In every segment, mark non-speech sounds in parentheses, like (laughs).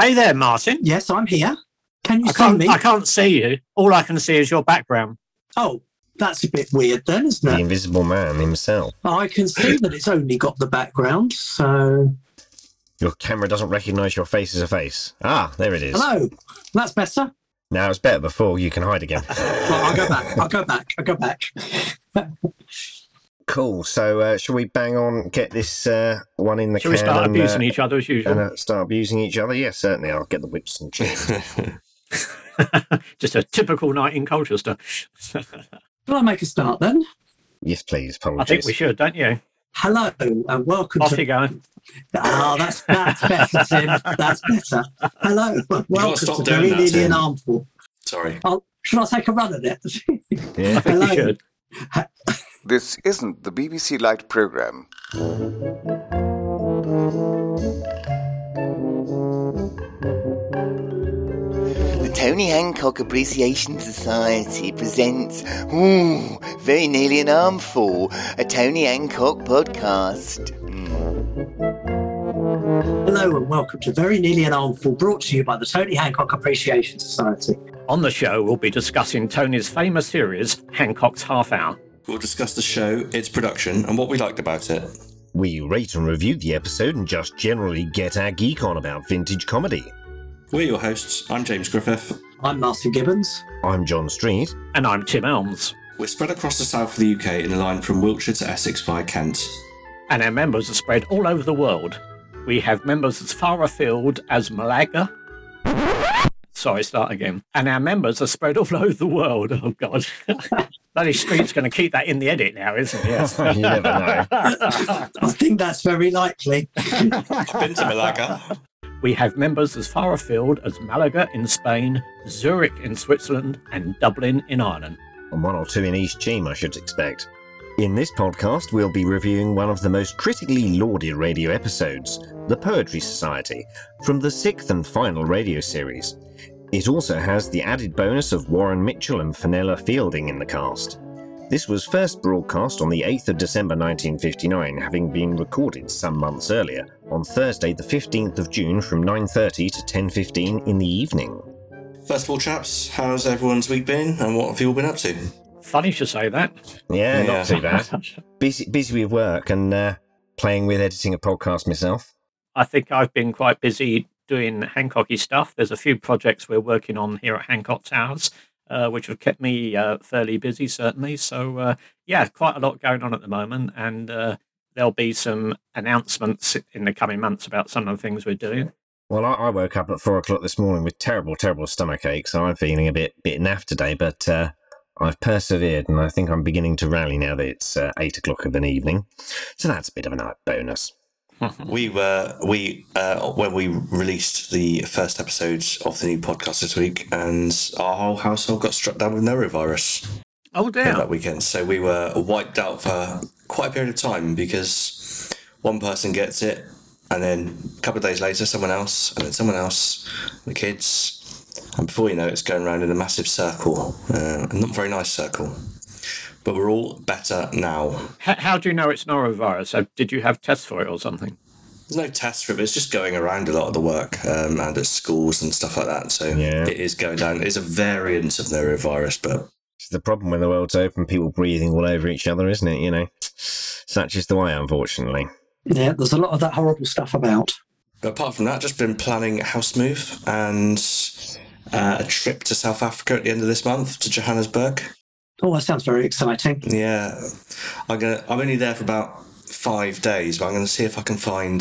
Hey there, Martin. Yes, I'm here. Can you I see can't, me? I can't see you. All I can see is your background. Oh, that's a bit weird then, isn't it? The it? Invisible Man himself. I can see that it's only got the background. So, Your camera doesn't recognise your face as a face. Ah, there it is. hello. That's better. Now it's better before you can hide again. Right, I'll go back. I'll go back. I'll go back. (laughs) cool. So, uh, shall we bang on, get this uh, one in the Shall we start and, abusing uh, each other as usual? and uh, start abusing each other? Yes, certainly. I'll get the whips and chains. (laughs) (laughs) Just a typical night in culture stuff. Shall I make a start then? yes, please. I think we should, don't you? Hello and welcome Off to. you go. Oh, that's that's better, Tim. That's better. Hello, and welcome stop to doing Very that, Nearly an Armful. Sorry. Oh, should I take a run at it? Yeah. I think Hello. you should. (laughs) This isn't the BBC Light program. The Tony Hancock Appreciation Society presents, ooh, very nearly an armful, a Tony Hancock podcast. Hmm. Hello and welcome to Very Nearly an Armful, brought to you by the Tony Hancock Appreciation Society. On the show, we'll be discussing Tony's famous series, Hancock's Half Hour. We'll discuss the show, its production, and what we liked about it. We rate and review the episode and just generally get our geek on about vintage comedy. We're your hosts. I'm James Griffith. I'm Martin Gibbons. I'm Jon Street. And I'm Tim Elms. We're spread across the south of the UK in a line from Wiltshire to Essex via Kent. And our members are spread all over the world. We have members as far afield as Malaga. Sorry, start again. And our members are spread all (laughs) over the world. Oh, God. (laughs) Bloody Street's going to keep that in the edit now, isn't he? Yes. (laughs) You never know. (laughs) I think that's very likely. I've been to Malaga. We have members as far afield as Malaga in Spain, Zurich in Switzerland, and Dublin in Ireland. and one or two in each team, I should expect. In this podcast, we'll be reviewing one of the most critically lauded radio episodes, The Poetry Society, from the sixth and final radio series. It also has the added bonus of Warren Mitchell and Fenella Fielding in the cast. This was first broadcast on the 8th of December 1959, having been recorded some months earlier, on Thursday the 15th of June from 9.30 to 10.15 in the evening. First of all, chaps, how's everyone's week been, and what have you all been up to? Funny you should say that. Yeah, Yeah. not too bad. busy, busy with work and uh, playing with editing a podcast myself. I think I've been quite busy doing Hancocky stuff. There's a few projects we're working on here at Hancock Towers, uh, which have kept me uh, fairly busy, certainly. So, uh, yeah, quite a lot going on at the moment. And uh, there'll be some announcements in the coming months about some of the things we're doing. Well, I, I woke up at four o'clock this morning with terrible, terrible stomach ache, so I'm feeling a bit, bit naff today. But uh, I've persevered, and I think I'm beginning to rally now that it's uh, eight o'clock of an evening. So that's a bit of a bonus. (laughs) We were we uh, when we released the first episodes of the new podcast this week, and our whole household got struck down with norovirus Oh, dear. that weekend. So we were wiped out for quite a period of time because one person gets it, and then a couple of days later, someone else, and then someone else, the kids, and before you know it, it's going around in a massive circle, uh, not very nice circle. But we're all better now. How, how do you know it's norovirus? So did you have tests for it or something? There's no tests for it, but it's just going around a lot of the work um, and at schools and stuff like that. So Yeah. it is going down. It's a variant of norovirus, but It's the problem when the world's open, people breathing all over each other, isn't it? You know, such is the way, unfortunately. Yeah, there's a lot of that horrible stuff about. But apart from that, just been planning a house move and uh, a trip to South Africa at the end of this month to Johannesburg. Oh, that sounds very exciting. Yeah, I'm gonna. I'm only there for about five days, but I'm gonna see if I can find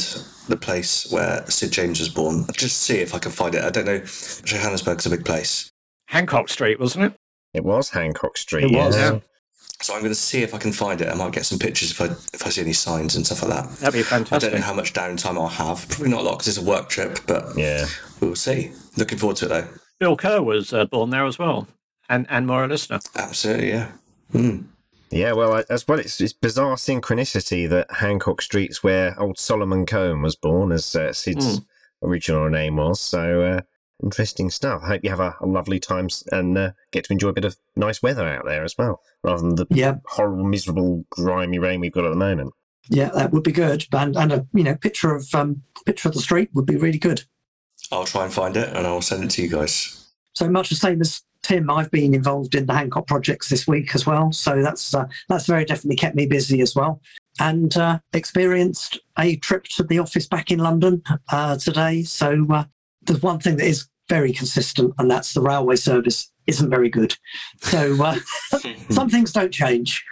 the place where Sid James was born. Just see if I can find it. I don't know. Johannesburg's a big place, Hancock Street, wasn't it? It was Hancock Street. It was, yeah. yeah. so I'm gonna see if I can find it. I might get some pictures if I if I see any signs and stuff like that. That'd be fantastic. I don't know how much downtime I'll have. Probably not a lot because it's a work trip, but Yeah. we'll see. Looking forward to it though. Bill Kerr was uh, born there as well, and and Moira Lister. Absolutely, yeah. Hmm. Yeah, well, I- as well, it's, it's bizarre synchronicity that Hancock Street's where old Solomon Cohen was born, as uh, Sid's original name was. So, uh, interesting stuff. I hope you have a, a lovely time and uh, get to enjoy a bit of nice weather out there as well, rather than the Yeah, horrible, miserable, grimy rain we've got at the moment. yeah, that would be good. And and a you know picture of um picture of the street would be really good. I'll try and find it and I'll send it to you guys. So much the same as Tim, I've been involved in the Hancock projects this week as well. So that's uh, that's very definitely kept me busy as well. And uh, experienced a trip to the office back in London uh, today. So uh, there's one thing that is very consistent, and that's the railway service isn't very good. So uh, (laughs) some things don't change.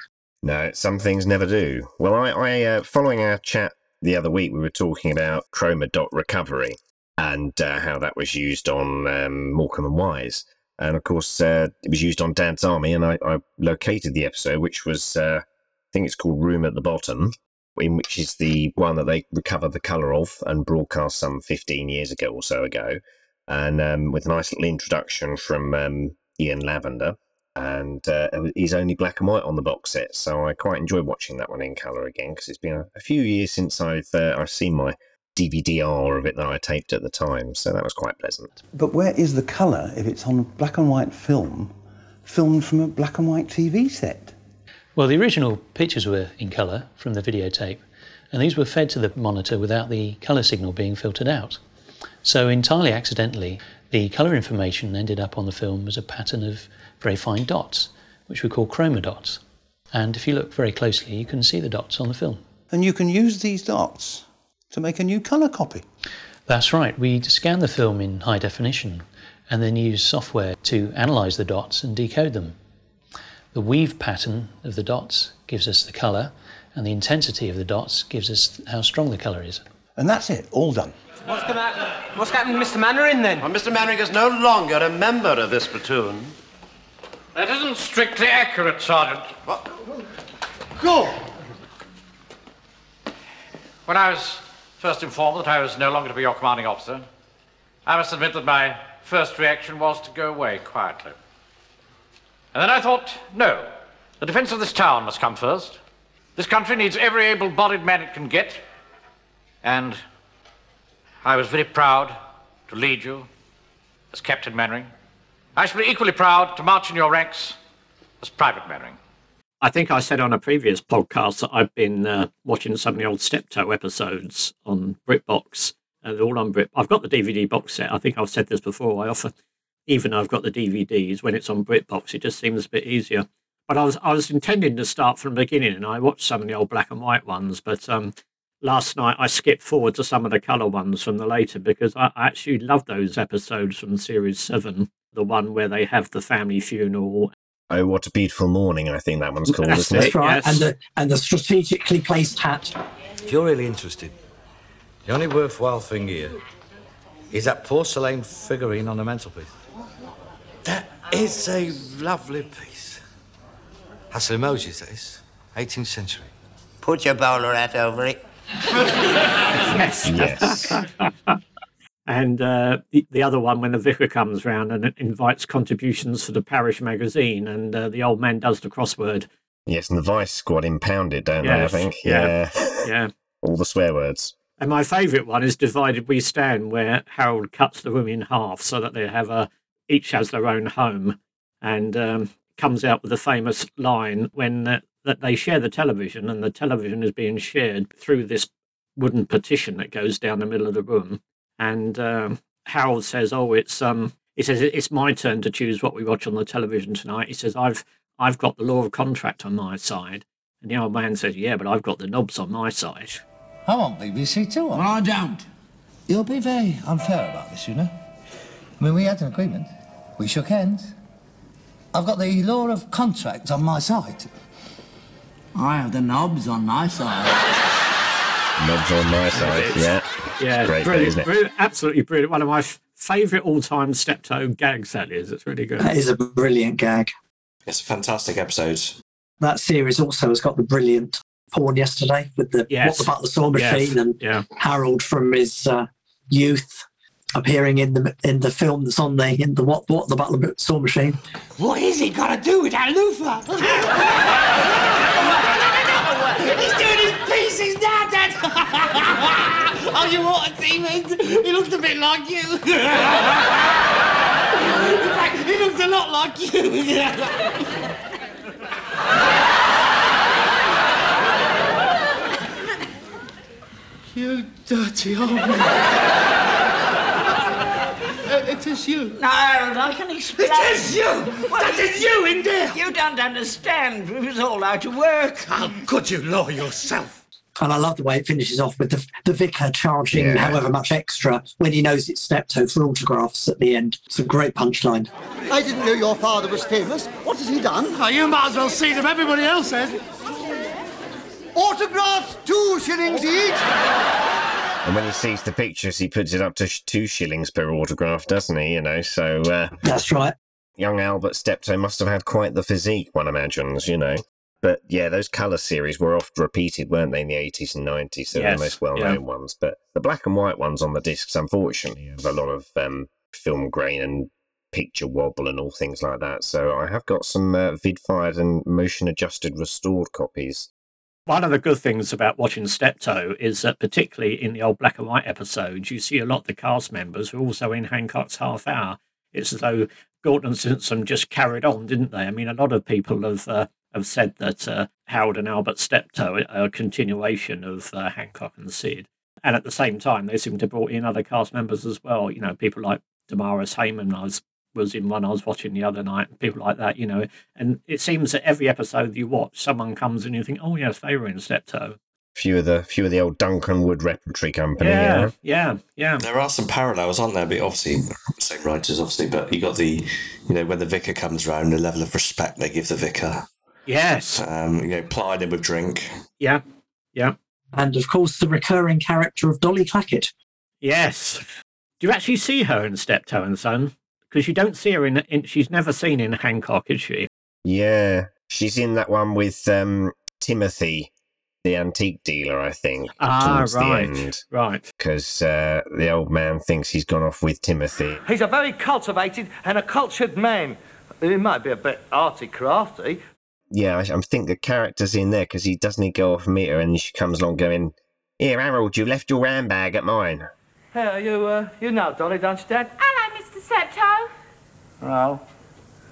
No, some things never do. Well, I, I uh, following our chat the other week, we were talking about Chroma Dot recovery and uh, how that was used on um, Morecambe and Wise. And of course, uh, it was used on Dad's Army, and I, I located the episode, which was, uh, I think it's called Room at the Bottom, in which is the one that they recovered the colour of and broadcast some 15 years ago or so ago. And um, with a nice little introduction from um, Ian Lavender. And uh, he's only black and white on the box set, so I quite enjoy watching that one in colour again because it's been a, a, few years since I've uh, I've seen my DVD-R of it that I taped at the time, so that was quite pleasant. But where is the colour if it's on black and white film, filmed from a black and white TV set? Well, the original pictures were in colour from the videotape, and these were fed to the monitor without the colour signal being filtered out. So, entirely accidentally, the colour information ended up on the film as a pattern of very fine dots, which we call chroma dots. And if you look very closely, you can see the dots on the film. And you can use these dots to make a new colour copy. That's right. We scan the film in high definition and then use software to analyse the dots and decode them. The weave pattern of the dots gives us the colour, and the intensity of the dots gives us how strong the colour is. And that's it, all done. What's, going to happen? What's happened to Mr. Mainwaring then? Well, Mr. Mainwaring is no longer a member of this platoon. That isn't strictly accurate, Sergeant. What? Go! When I was first informed that I was no longer to be your commanding officer, I must admit that my first reaction was to go away quietly. And then I thought, no, the defense of this town must come first. This country needs every able bodied man it can get. And I was very proud to lead you as Captain Mainwaring. I shall be equally proud to march in your ranks as Private Mainwaring. I think I said on a previous podcast that I've been uh, watching some of the old Steptoe episodes on BritBox. Uh, they're all on Brit. I've got the DVD box set. I think I've said this before. I often, even though I've got the DVDs, when it's on BritBox, it just seems a bit easier. But I was I was intending to start from the beginning, and I watched some of the old black and white ones. But um, last night I skipped forward to some of the colour ones from the later because I, I actually love those episodes from Series Seven. The one where they have the family funeral Oh, what a beautiful morning! I think that one's called. That's, isn't that's it? right. Yes. And the and the strategically placed hat. If you're really interested, the only worthwhile thing here is that porcelain figurine on the mantelpiece. That is a lovely piece. That's emojis, that is. 18th century. Put your bowler hat over it. (laughs) yes, Yes. (laughs) and uh, the, the other one when the vicar comes round and invites contributions for the parish magazine, and uh, the old man does the crossword. yes, and the Vice Squad impounded, don't Yes, they? I think. yeah. Yeah. (laughs) Yeah. (laughs) All the swear words. And my favourite one is Divided We Stand, where Harold cuts the room in half so that they have a each has their own home, and um, comes out with the famous line when uh, that they share the television, and the television is being shared through this wooden partition that goes down the middle of the room. And um, Harold says, "Oh, it's um," he says, "It's my turn to choose what we watch on the television tonight." He says, "I've I've got the law of contract on my side," and the old man says, "Yeah, but I've got the knobs on my side." I want BBC too. Well, I don't. You'll be very unfair about this, you know. I mean, we had an agreement. We shook hands. I've got the law of contract on my side. I have the knobs on my side. Knobs on my side. Yeah. Yeah, Great bit, brilliant, isn't it? brilliant, absolutely brilliant. One of my favourite all-time Steptoe gags. That is, it's really good. That is a brilliant gag. It's a fantastic episode. That series also has got the brilliant porn yesterday with the Yes. what the butler saw machine Yes, and yeah. Harold from his uh, youth appearing in the in the film that's on the in the what what the butler saw machine. What is he gonna do with that loofah? (laughs) He's doing his pieces now, Dad. (laughs) oh, you want a? He looks a bit like you. (laughs) In fact, he looks a lot like you. (laughs) you dirty old man. Uh, it is you. No, Harold, I can explain. It is you! That is you in there! You don't understand. We was all out of work. How could you law yourself? And I love the way it finishes off with the, the vicar charging Yeah. however much extra when he knows it's Steptoe for autographs at the end. It's a great punchline. I didn't know your father was famous. What has he done? Oh, you might as well see them. Everybody else has. Autographs, two shillings each. And when he sees the pictures, he puts it up to sh- two shillings per autograph, doesn't he? You know, so uh, That's right. young Albert Steptoe must have had quite the physique, one imagines, you know. But yeah, those colour series were oft repeated, weren't they, in the 80s and 90s? They were Yes, the most well known yeah. ones. But the black and white ones on the discs, unfortunately, have a lot of um, film grain and picture wobble and all things like that. So I have got some uh, VidFIRE'd and motion adjusted restored copies. One of the good things about watching Steptoe is that, particularly in the old black and white episodes, you see a lot of the cast members who are also in Hancock's Half Hour. It's as though Galton Simpson just carried on, didn't they? I mean, a lot of people have uh, have said that uh, Harold and Albert Steptoe are a continuation of uh, Hancock and Sid. And at the same time, they seem to have brought in other cast members as well. You know, people like Damaris Hayman I was, was in one I was watching the other night, and people like that, you know. And it seems that every episode you watch, someone comes and you think, oh, yes, they were in Steptoe. Few of the few of the old Duncan Wood Repertory Company. Yeah, yeah. yeah, yeah. There are some parallels, aren't there? But obviously, same writers, obviously. But you got the, you know, when the vicar comes round, the level of respect they give the vicar. Yes. Um, you know, plied him with drink. Yeah, yeah. And of course, the recurring character of Dolly Clackett. Yes. Do you actually see her in Steptoe and Son? Because you don't see her in, in. She's never seen in Hancock, is she? Yeah, she's in that one with um, Timothy, the antique dealer, I think. Ah, right, right. Because uh, the old man thinks he's gone off with Timothy. He's a very cultivated and a cultured man. He might be a bit arty crafty. Yeah, I, I think the character's in there because he doesn't he go off meter and she comes along going, "Here, Harold, you left your ram bag at mine." Hey, you, uh, you know Dolly, don't you, Dad? Hello, Mr. Steptoe. Oh.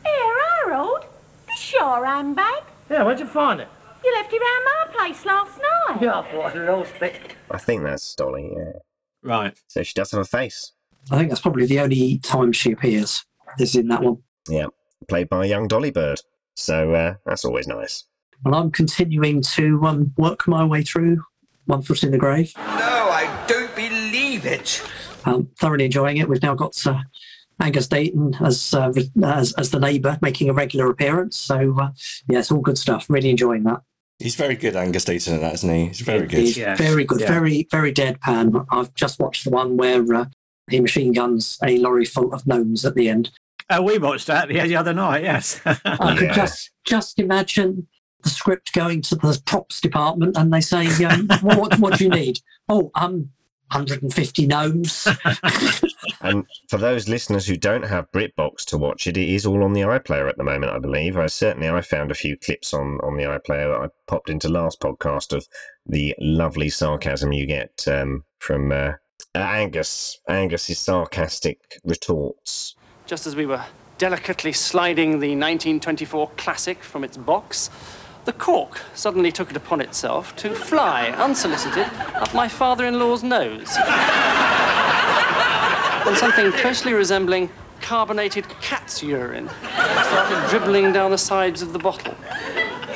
Here, Harold. This your handbag. Yeah, where'd you find it? You left it round my place last night. Yeah, I thought it all stick. I think that's Dolly. Yeah. Right. So she does have a face. I think that's probably the only time she appears is in that one. Yeah, played by a young Dolly Bird. So uh, that's always nice. Well, I'm continuing to um, work my way through One Foot in the Grave. No, I don't believe it. Um, thoroughly enjoying it. We've now got uh, Angus Deayton as, uh, as as the neighbour making a regular appearance. So uh, yeah, it's all good stuff. Really enjoying that. He's very good, Angus Deayton, at that, isn't he? He's very good. He's very good, very very deadpan. I've just watched the one where uh, he machine guns a lorry full of gnomes at the end. Oh, we watched that the, the other night. Yes. I could just just imagine the script going to the props department and they say, um, what, what, what do you need? Oh, um, 150 gnomes. (laughs) And for those listeners who don't have BritBox to watch it, it is all on the iPlayer at the moment, I believe. I certainly I found a few clips on on the iPlayer that I popped into last podcast of the lovely sarcasm you get um, from uh, uh, Angus. Angus's sarcastic retorts. Just as we were delicately sliding the 1924 classic from its box, the cork suddenly took it upon itself to fly unsolicited up my father in law's nose. and something closely resembling carbonated cat's urine started dribbling down the sides of the bottle.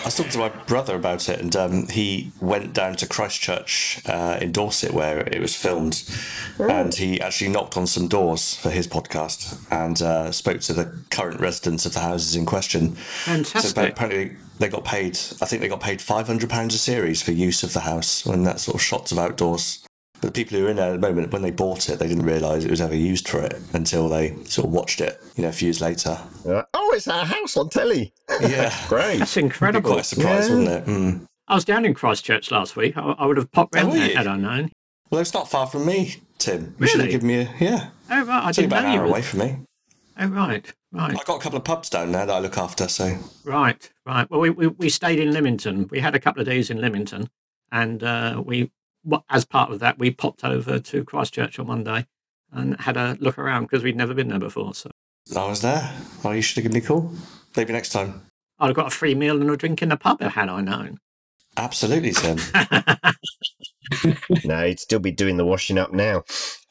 I was talking to my brother about it, and um, he went down to Christchurch uh, in Dorset where it was filmed, and he actually knocked on some doors for his podcast and uh, spoke to the current residents of the houses in question. Fantastic. So apparently they got paid. I think they got paid five hundred pounds a series for use of the house when that sort of shots of outdoors. But the people who are in there at the moment, when they bought it, they didn't realise it was ever used for it until they sort of watched it, you know, a few years later. oh, it's our house on telly. (laughs) Yeah, great. That's incredible. Quite a surprise, wasn't it? Mm. I was down in Christchurch last week. I, I would have popped round Oh, there you? had I known. Well, it's not far from me, Tim. You should have Really? given me a yeah. Oh, right. I It's didn't about know an you hour were- away from me. Oh, right, right. I've got a couple of pubs down there that I look after, so Right, right. Well, we, we, we stayed in Lymington. We had a couple of days in Lymington, and uh, we, wha- as part of that, we popped over to Christchurch on Monday and had a look around because we'd never been there before. So I was there. Oh, you should have given me a call. Maybe next time. I'd have got a free meal and a drink in the pub had I known. Absolutely, Tim. (laughs) no, he'd still be doing the washing up now.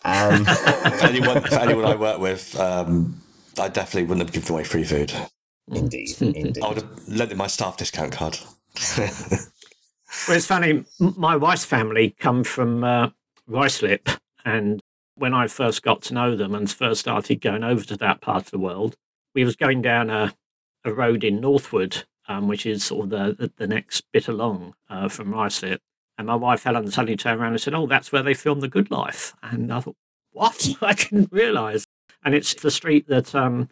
Um, (laughs) for, anyone, for (laughs) anyone I work with, um, I definitely wouldn't have given away free food. Indeed, indeed. I would have lent him my staff discount card. Well, it's funny. My wife's family come from uh, Ruislip, and when I first got to know them and first started going over to that part of the world, we was going down a, a road in Northwood, um, which is sort of the, the, next bit along uh, from Ruislip. And my wife Helen suddenly turned around and said, "Oh, that's where they filmed The Good Life." And I thought, "What? (laughs) I didn't realise." And it's the street that um,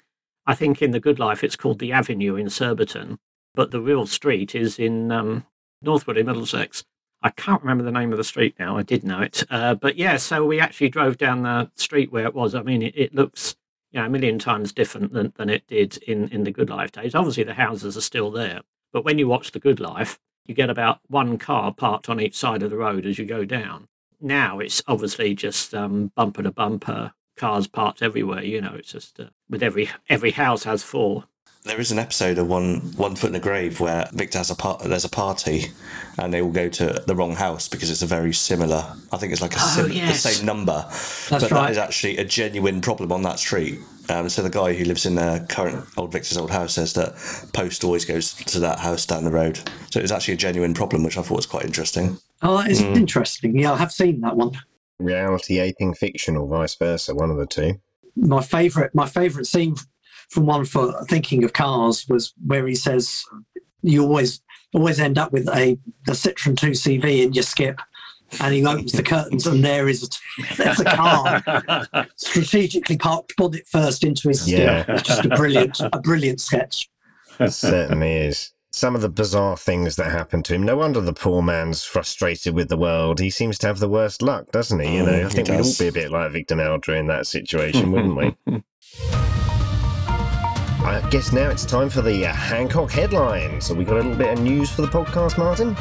I think in The Good Life it's called the Avenue in Surbiton, but the real street is in um, Northwood in Middlesex. I can't remember the name of the street now. I did know it, uh, but yeah. So we actually drove down the street where it was. I mean, it, it looks you know a million times different than, than it did in in the Good Life days. Obviously, the houses are still there, but when you watch the Good Life, you get about one car parked on each side of the road as you go down. Now it's obviously just um, bumper to bumper, cars parked everywhere. You know, it's just uh, with every every house has four. There is an episode of One One Foot in the Grave where Victor has a part. There's a party, and they all go to the wrong house because it's a very similar. I think it's like a Oh, sim- yes. the same number, but right. that is actually a genuine problem on that street. Um, so the guy who lives in the current old Victor's old house says that Post always goes to that house down the road. So it was actually a genuine problem, which I thought was quite interesting. Oh, that is Mm. interesting. Yeah, I have seen that one. reality aping fiction, or vice versa, one of the two. my favorite my favorite scene from one for thinking of cars was where he says you always always end up with a, a Citroen 2 CV in your skip and he opens the curtains and there is a, there's a car (laughs) strategically parked bonnet first into his skip. Yeah. It's just a brilliant a brilliant sketch. It certainly is. Some of the bizarre things that happen to him. No wonder the poor man's frustrated with the world. He seems to have the worst luck, doesn't he? You know, Mm, I think we'd all be a bit like Victor Meldrew in that situation, wouldn't we? (laughs) I guess now it's time for the uh, Hancock headlines. Have we got a little bit of news for the podcast, Martin?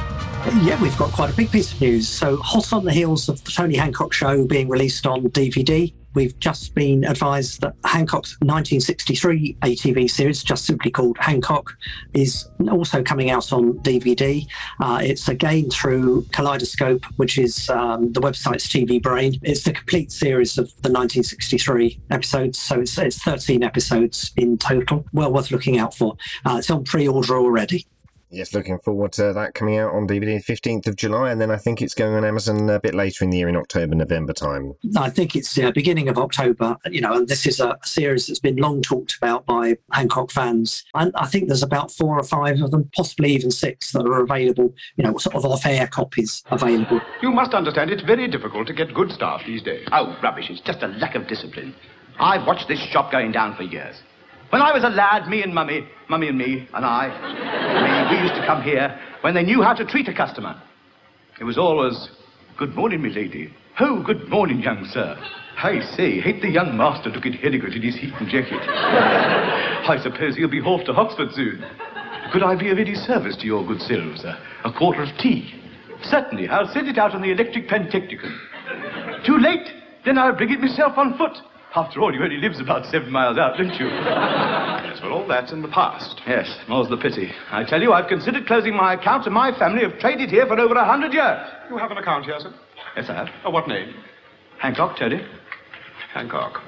Yeah, we've got quite a big piece of news. So, hot on the heels of the Tony Hancock show being released on DVD, we've just been advised that Hancock's 1963 ATV series, just simply called Hancock, is also coming out on DVD. Uh, it's again through Kaleidoscope, which is um, the website's TV Brain. It's the complete series of the 1963 episodes, so it's, it's 13 episodes in total. Well worth looking out for. Uh, it's on pre-order already. Yes, looking forward to that coming out on DVD 15th of July, and then I think it's going on Amazon a bit later in the year in October, November time. I think it's the beginning of October, you know, and this is a series that's been long talked about by Hancock fans. And I think there's about four or five of them, possibly even six, that are available, you know, sort of off air copies available. You must understand it's very difficult to get good staff these days. Oh, rubbish. It's just a lack of discipline. I've watched this shop going down for years. When I was a lad, me and Mummy, Mummy and me, and I, we, we used to come here when they knew how to treat a customer. It was always, good morning, my lady. Oh, good morning, young sir. I say, ain't the young master looking very good in his Eton jacket? (laughs) I suppose he'll be off to Oxford soon. Could I be of any service to your good selves? A, a quarter of tea? Certainly, I'll send it out on the electric pantechnicon. Too late? Then I'll bring it myself on foot. After all, you only lives about seven miles out, don't you? Yes, well, all that's in the past. Yes, more's the pity. I tell you, I've considered closing my account, and my family have traded here for over a hundred years. You have an account here, sir? Yes, I have. Oh, what name? Hancock, Tony. Hancock.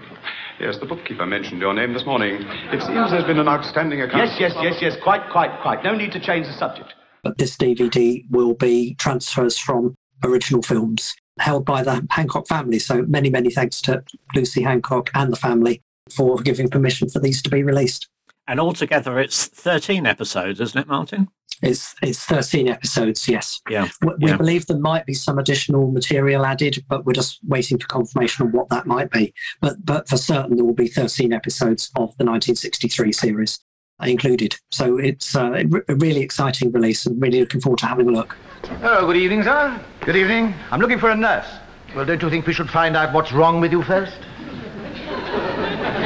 Yes, the bookkeeper mentioned your name this morning. It seems there's been an outstanding account. Yes, yes, yes, yes. Quite, quite, quite. No need to change the subject. But this DVD will be transfers from original films held by the Hancock family. So many, many thanks to Lucy Hancock and the family for giving permission for these to be released. And altogether, it's 13 episodes, isn't it, Martin? It's it's 13 episodes, yes. Yeah. We, we yeah. believe there might be some additional material added, but we're just waiting for confirmation on what that might be. But but for certain, there will be 13 episodes of the 1963 series included. So it's uh, a really exciting release, and really looking forward to having a look. Oh, good evening, sir. Good evening. I'm looking for a nurse. Well, don't you think we should find out what's wrong with you first?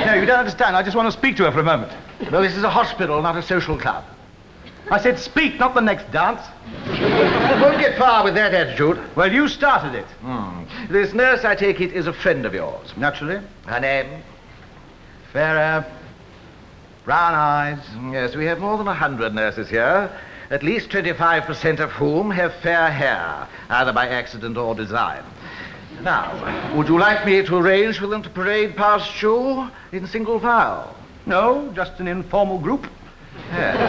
No, you don't understand. I just want to speak to her for a moment. Well, this is a hospital, not a social club. I said speak, not the next dance. Won't get far with that attitude. Well, you started it. Hmm. This nurse, I take it, is a friend of yours. Naturally. Her name? Fairer. Brown eyes. Yes, we have more than a hundred nurses here. at least 25% of whom have fair hair, either by accident or design. Now, would you like me to arrange for them to parade past you in single file? No, just an informal group? Yes.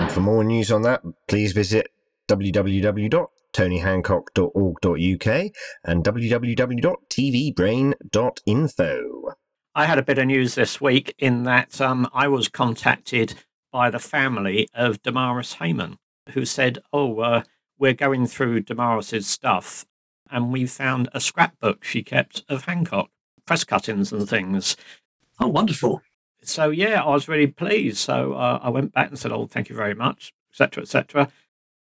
And for more news on that, please visit www.tonyhancock.org.uk and www.tvbrain.info. I had a bit of news this week in that um, I was contacted by the family of Damaris Hayman, who said, "Oh, uh, we're going through Damaris's stuff, and we found a scrapbook she kept of Hancock press cuttings and things." Oh, wonderful! So yeah, I was really pleased. So uh, I went back and said, "Oh, thank you very much," etc., etc.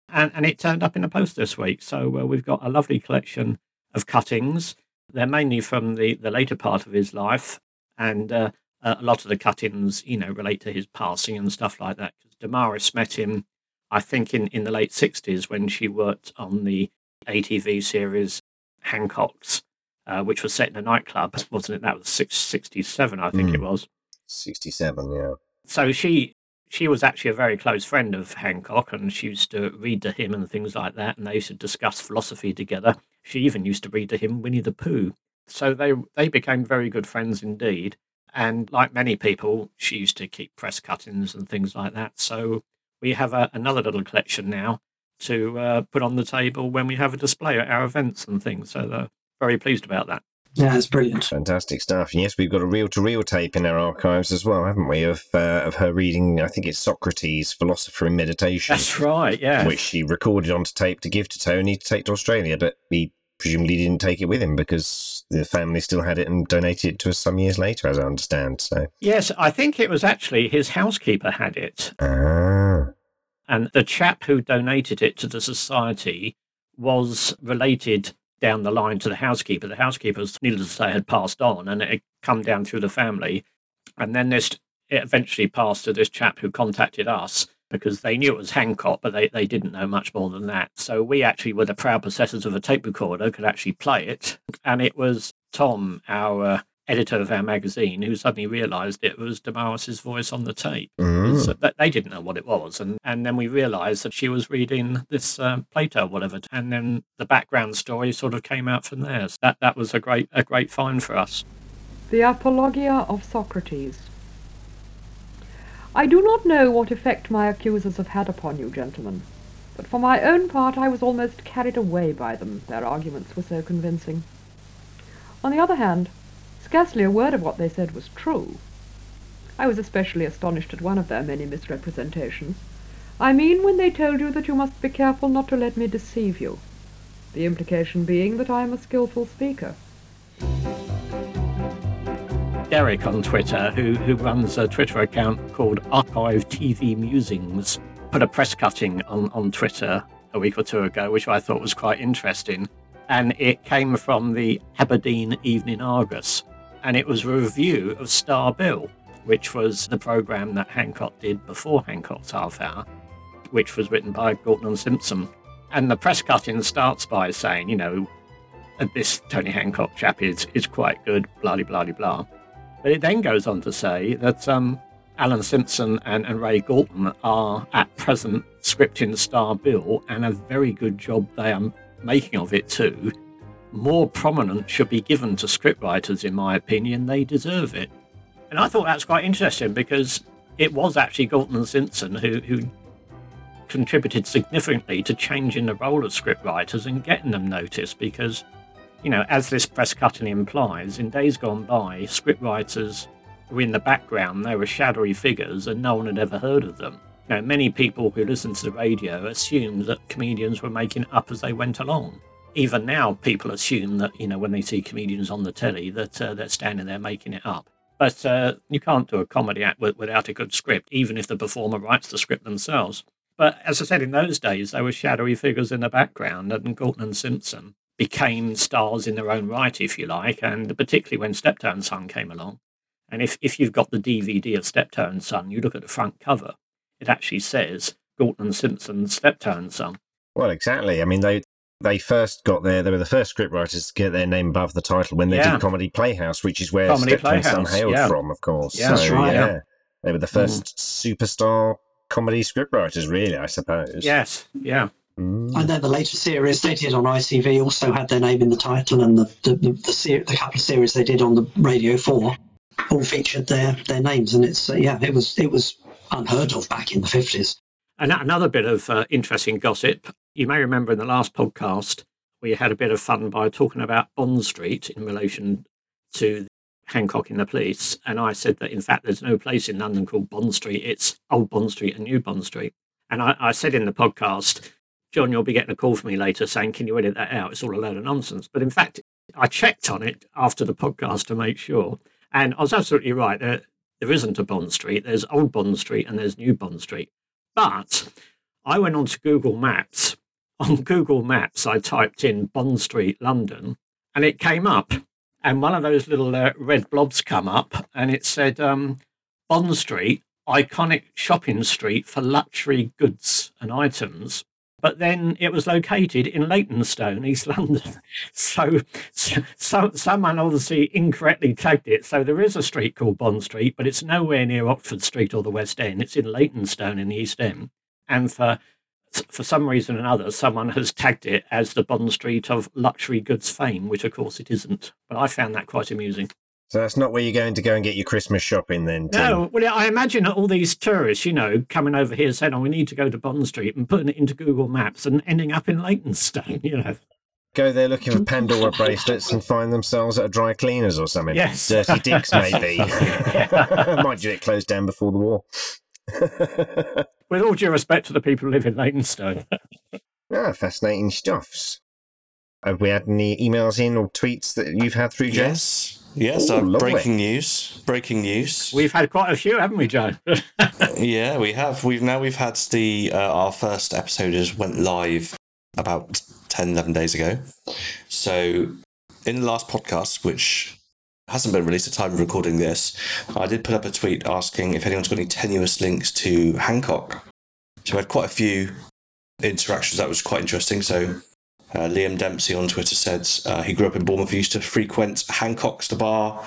And and it turned up in the post this week. So uh, we've got a lovely collection of cuttings. They're mainly from the the later part of his life, and uh, a lot of the cuttings, you know, relate to his passing and stuff like that. Because Damaris met him, I think, in, in the late 60s when she worked on the ATV series Hancock's, uh, which was set in a nightclub, wasn't it? That was six, 67, I think Mm. it was. 67, yeah. So she she was actually a very close friend of Hancock, and she used to read to him and things like that, and they used to discuss philosophy together. She even used to read to him Winnie the Pooh. So they they became very good friends indeed. And like many people, she used to keep press cuttings and things like that. So we have a, another little collection now to uh, put on the table when we have a display at our events and things. So they're very pleased about that. Yeah, it's brilliant. Fantastic stuff. Yes, we've got a reel-to-reel tape in our archives as well, haven't we? Of uh, of her reading, I think it's Socrates, Philosopher in Meditation. That's right. Yeah. Which she recorded onto tape to give to Tony to take to Australia, but he presumably he didn't take it with him because the family still had it and donated it to us some years later, as I understand. So, Yes, I think it was actually his housekeeper had it. ah, And the chap who donated it to the society was related down the line to the housekeeper. The housekeeper's, needless to say, had passed on and it had come down through the family. And then this it eventually passed to this chap who contacted us because they knew it was Hancock, but they, they didn't know much more than that. So we actually were the proud possessors of a tape recorder, could actually play it. And it was Tom, our uh, editor of our magazine, who suddenly realised it was Damaris's voice on the tape. Mm. So that they didn't know what it was, and and then we realised that she was reading this uh, Plato, or whatever, and then the background story sort of came out from there. So that that was a great a great find for us. The Apologia of Socrates. I do not know what effect my accusers have had upon you, gentlemen, but for my own part I was almost carried away by them, their arguments were so convincing. On the other hand, scarcely a word of what they said was true. I was especially astonished at one of their many misrepresentations. I mean when they told you that you must be careful not to let me deceive you, the implication being that I am a skilful speaker. Derek on Twitter, who who runs a Twitter account called Archive TV Musings, put a press cutting on on Twitter a week or two ago, which I thought was quite interesting, and it came from the Aberdeen Evening Argus, and it was a review of Star Bill, which was the program that Hancock did before Hancock's Half Hour, which was written by Galton and Simpson. And the press cutting starts by saying, you know, "Uh, this Tony Hancock chap is, is quite good, blah, blah, blah, blah. But it then goes on to say that um, Alan Simpson and, and Ray Galton are at present scripting Star Bill, and a very good job they are making of it too. More prominence should be given to scriptwriters, in my opinion. They deserve it. And I thought that's quite interesting because it was actually Galton and Simpson who, who contributed significantly to changing the role of scriptwriters and getting them noticed because you know, as this press cutting implies, in days gone by, scriptwriters were in the background, they were shadowy figures, and no one had ever heard of them. You know, many people who listened to the radio assumed that comedians were making it up as they went along. Even now, people assume that, you know, when they see comedians on the telly, that uh, they're standing there making it up. But uh, you can't do a comedy act without a good script, even if the performer writes the script themselves. But as I said, in those days, they were shadowy figures in the background, and Galton and Simpson became stars in their own right, if you like, and particularly when Steptoe and Son came along. And if, if you've got the DVD of Steptoe and Son, you look at the front cover, it actually says Galton and Simpson, Steptoe and Son. well, exactly. I mean, they they first got there. They were the first scriptwriters to get their name above the title when they Yeah. did Comedy Playhouse, which is where Comedy Steptoe and Son hailed yeah. from, of course. Yeah, that's So, right, yeah. yeah. They were the mm-hmm. first superstar comedy scriptwriters, really, I suppose. Yes, yeah. Mm. I know the later series they did on ITV also had their name in the title, and the the, the, the, ser- the couple of series they did on the Radio Four all featured their their names, and it's uh, yeah, it was it was unheard of back in the fifties. And another bit of uh, interesting gossip. You may remember in the last podcast we had a bit of fun by talking about Bond Street in relation to Hancock in the police, and I said that in fact there's no place in London called Bond Street. It's Old Bond Street and New Bond Street. And I, I said in the podcast Jon, you'll be getting a call from me later saying, Can you edit that out? It's all a load of nonsense. But in fact, I checked on it after the podcast to make sure. And I was absolutely right. There, there isn't a Bond Street. There's Old Bond Street and there's New Bond Street. But I went onto Google Maps. (laughs) On Google Maps, I typed in Bond Street, London, and it came up. And one of those little uh, red blobs come up and it said, um, Bond Street, iconic shopping street for luxury goods and items but then it was located in Leytonstone, East (laughs) London. So, so, someone obviously incorrectly tagged it. So there is a street called Bond Street, but it's nowhere near Oxford Street or the West End. It's in Leytonstone in the East End. And for for some reason or another, someone has tagged it as the Bond Street of luxury goods fame, which of course it isn't. But I found that quite amusing. So that's not where you're going to go and get your Christmas shopping then? Tim? No, well, I imagine all these tourists, you know, coming over here saying, oh, we need to go to Bond Street and putting it into Google Maps and ending up in Leytonstone, (laughs) you know. Go there looking for Pandora bracelets and find themselves at a dry cleaners or something. Yes. Dirty dicks, (laughs) maybe. (laughs) Mind you, it closed down before the war. With all due respect to the people who live in Leytonstone. ah, fascinating stuffs. Have we had any emails in or tweets that you've had through, Jess? Yes, Ooh, uh, breaking news. Breaking news. We've had quite a few, haven't we, Joe? (laughs) yeah, we have. We've now we've had the uh, our first episode is went live about 10, 11 days ago. So in the last podcast, which hasn't been released at the time of recording this, I did put up a tweet asking if anyone's got any tenuous links to Hancock. So we had quite a few interactions. That was quite interesting. So uh, Liam Dempsey on Twitter said uh, he grew up in Bournemouth, he used to frequent Hancock's, the bar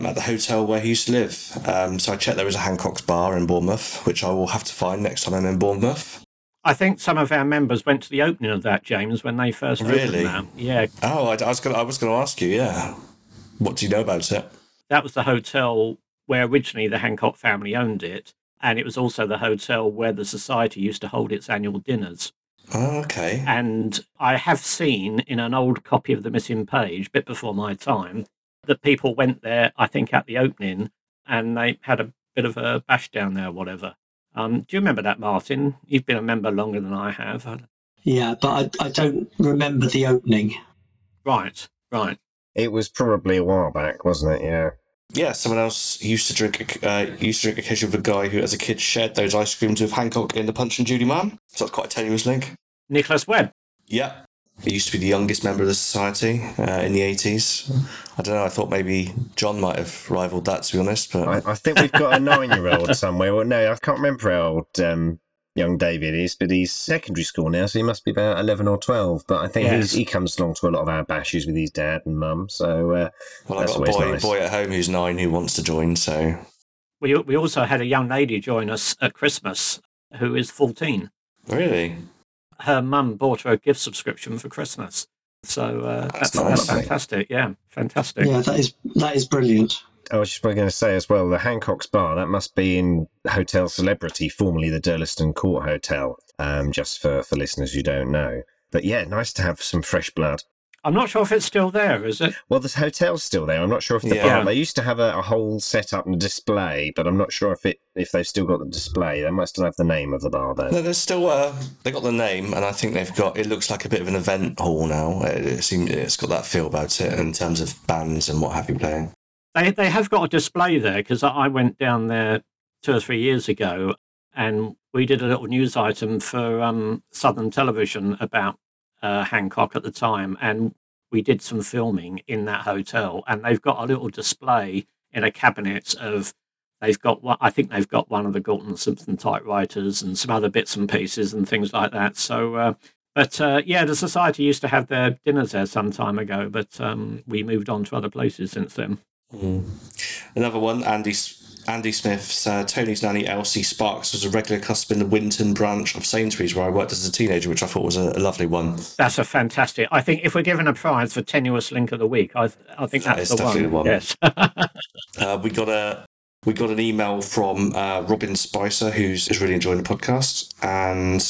at the hotel where he used to live. Um, so I checked there was a Hancock's bar in Bournemouth, which I will have to find next time I'm in Bournemouth. I think some of our members went to the opening of that, James, when they first Really? Yeah, Oh, I, I was going. I was going to ask you. Yeah, what do you know about it? that was the hotel where originally the Hancock family owned it, and it was also the hotel where the society used to hold its annual dinners. Oh, okay. And I have seen in an old copy of the missing page, bit before my time, that people went there, I think, at the opening, and they had a bit of a bash down there, or whatever. Um, do you remember that, Martin? You've been a member longer than I have. Yeah, but I, I don't remember the opening. Right, right. It was probably a while back, wasn't it? Yeah. Yeah, someone else used to drink. Uh, used to drink occasionally with a guy who, as a kid, shared those ice creams with Hancock in the Punch and Judy Man. So that's quite a tenuous link. Nicholas Webb. Yeah. He used to be the youngest member of the society uh, in the 80s. I don't know, I thought maybe Jon might have rivaled that, to be honest. But I, I think we've got a nine-year-old somewhere. Well, no, I can't remember how old um, young David is, but he's secondary school now, so he must be about eleven or twelve. But I think Yes. he's, he comes along to a lot of our bashes with his dad and mum. So uh, well, I've got a boy, nice. boy at home who's nine who wants to join, so. We, we also had a young lady join us at Christmas who is 14. Really? Her mum bought her a gift subscription for Christmas. So uh, that's, nice. that's fantastic. Yeah, fantastic. Yeah, that is that is brilliant. I was just going to say as well, the Hancock's Bar, that must be in Hotel Celebrity, formerly the Durlston Court Hotel, um, just for, for listeners who don't know. But yeah, nice to have some fresh blood. I'm not sure if it's still there, is it? Well, the hotel's still there. I'm not sure if the Yeah. bar. They used to have a, a whole setup and display, but I'm not sure if it if they've still got the display. They might still have the name of the bar though. No, there's still uh, they got the name, and I think they've got. It looks like a bit of an event hall now. It, it seems it's got that feel about it in terms of bands and what have you playing. They they have got a display there because I went down there two or three years ago, and we did a little news item for um, Southern Television about uh, Hancock at the time, and we did some filming in that hotel, and they've got a little display in a cabinet of. They've got one. I think they've got one of the Galton Simpson typewriters and some other bits and pieces and things like that. So, uh, but uh, yeah, the society used to have their dinners there some time ago, but um, we moved on to other places since then. Another one, Andy Andy Smith's uh, Tony's nanny Elsie Sparks was a regular customer in the Winton branch of Sainsbury's where I worked as a teenager, which I thought was a, a lovely one. That's a fantastic. I think if we're given a prize for tenuous link of the week, I I think That that's is the definitely one. the one. Yes. (laughs) Uh, we got a we got an email from uh, Robin Spicer, who's is really enjoying the podcast, and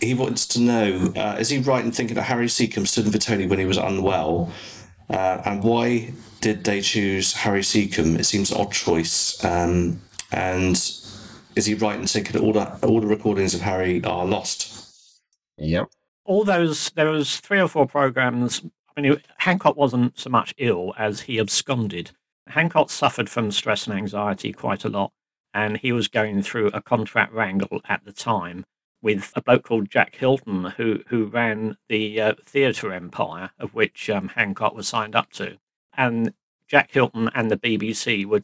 he wants to know: uh, Is he right in thinking that Harry Secombe stood in for Tony when he was unwell, uh, and why did they choose Harry Secombe? It seems an odd choice, um, and is he right in thinking that all the all the recordings of Harry are lost? Yep. all those there was three or four programs i mean hancock wasn't so much ill as he absconded hancock suffered from stress and anxiety quite a lot and he was going through a contract wrangle at the time with a bloke called jack hylton who who ran the uh, theatre empire of which um, hancock was signed up to and jack hylton and the bbc were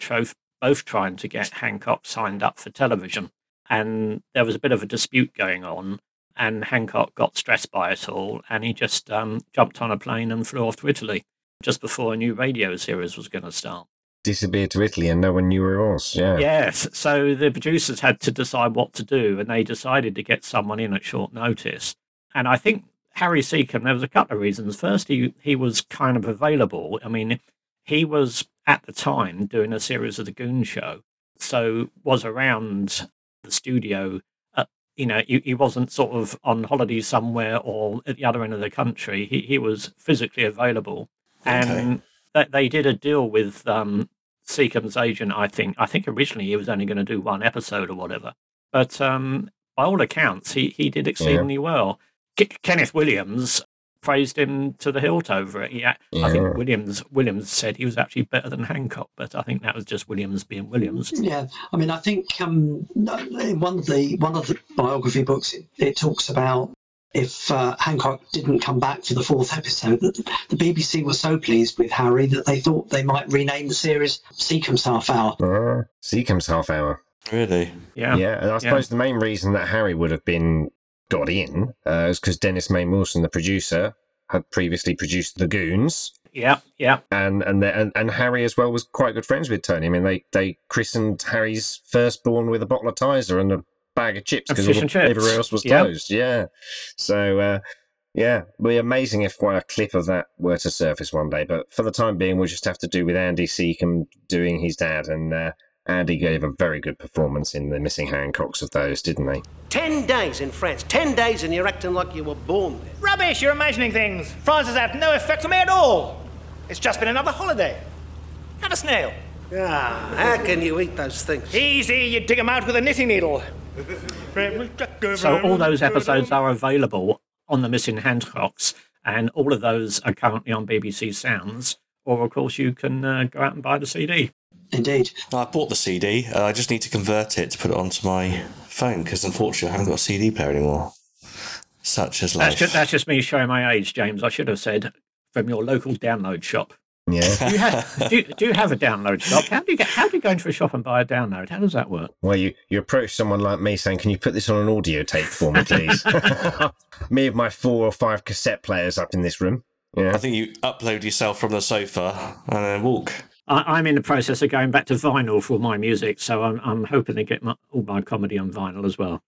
both trying to get hancock signed up for television and there was a bit of a dispute going on and Hancock got stressed by it all, and he just um, jumped on a plane and flew off to Italy just before a new radio series was going to start. Disappeared to Italy and no one knew where it was. Yeah. Yes, so the producers had to decide what to do, and they decided to get someone in at short notice. And I think Harry Secombe, there was a couple of reasons. First, he he was kind of available. I mean, he was at the time doing a series of the Goon Show, so was around the studio. Uh, you know, he, he wasn't sort of on holiday somewhere or at the other end of the country. He he was physically available, and that they did a deal with um, Secombe's agent. I think I think originally he was only going to do one episode or whatever, but um, by all accounts, he he did exceedingly well. K- Kenneth Williams praised him to the hilt over it. Yeah, a- I Yeah. think Williams Williams said he was actually better than Hancock, but I think that was just Williams being Williams. Yeah, I mean, I think um, in one of the one of the biography books, it, it talks about if uh, Hancock didn't come back for the fourth episode, that the BBC was so pleased with Harry that they thought they might rename the series Secombe's Half Hour. Uh, Secombe's half hour. Really? Yeah. Yeah, and I suppose the main reason that Harry would have been got in uh, is because Dennis Main Wilson, the producer, had previously produced The Goons. Yeah, yeah. And and, the, and and Harry as well was quite good friends with Tony. I mean, they they christened Harry's firstborn with a bottle of Tizer and a bag of chips because fish and chips. everywhere else was Yep. closed. Yeah. So uh, yeah, it'd be amazing if a clip of that were to surface one day. But for the time being, we'll just have to do with Andy Secombe doing his dad, and uh, Andy gave a very good performance in the missing Hancocks of those, didn't they? Ten days in France. Ten days and you're acting like you were born there. Rubbish, you're imagining things. France has had no effect on me at all. It's just been another holiday. Have a snail. Ah, how can you eat those things? Easy, you dig 'em out with a knitting needle. So all those episodes are available on the Missing Hancocks, and all of those are currently on BBC Sounds. Or of course, you can uh, go out and buy the CD. Indeed. I bought the CD. Uh, I just need to convert it to put it onto my phone because unfortunately I haven't got a CD player anymore. Such as That's life. just, that's just me showing my age, James. I should have said from your local download shop. Yeah. Do you have, do, do you have a download shop? How do you get? How do you go into a shop and buy a download? How does that work? Well, you, you approach someone like me saying, Can you put this on an audio tape for me, please? (laughs) me and my four or five cassette players up in this room. Yeah. I think you upload yourself from the sofa and then walk. I, I'm in the process of going back to vinyl for my music, so I'm, I'm hoping to get my, all my comedy on vinyl as well.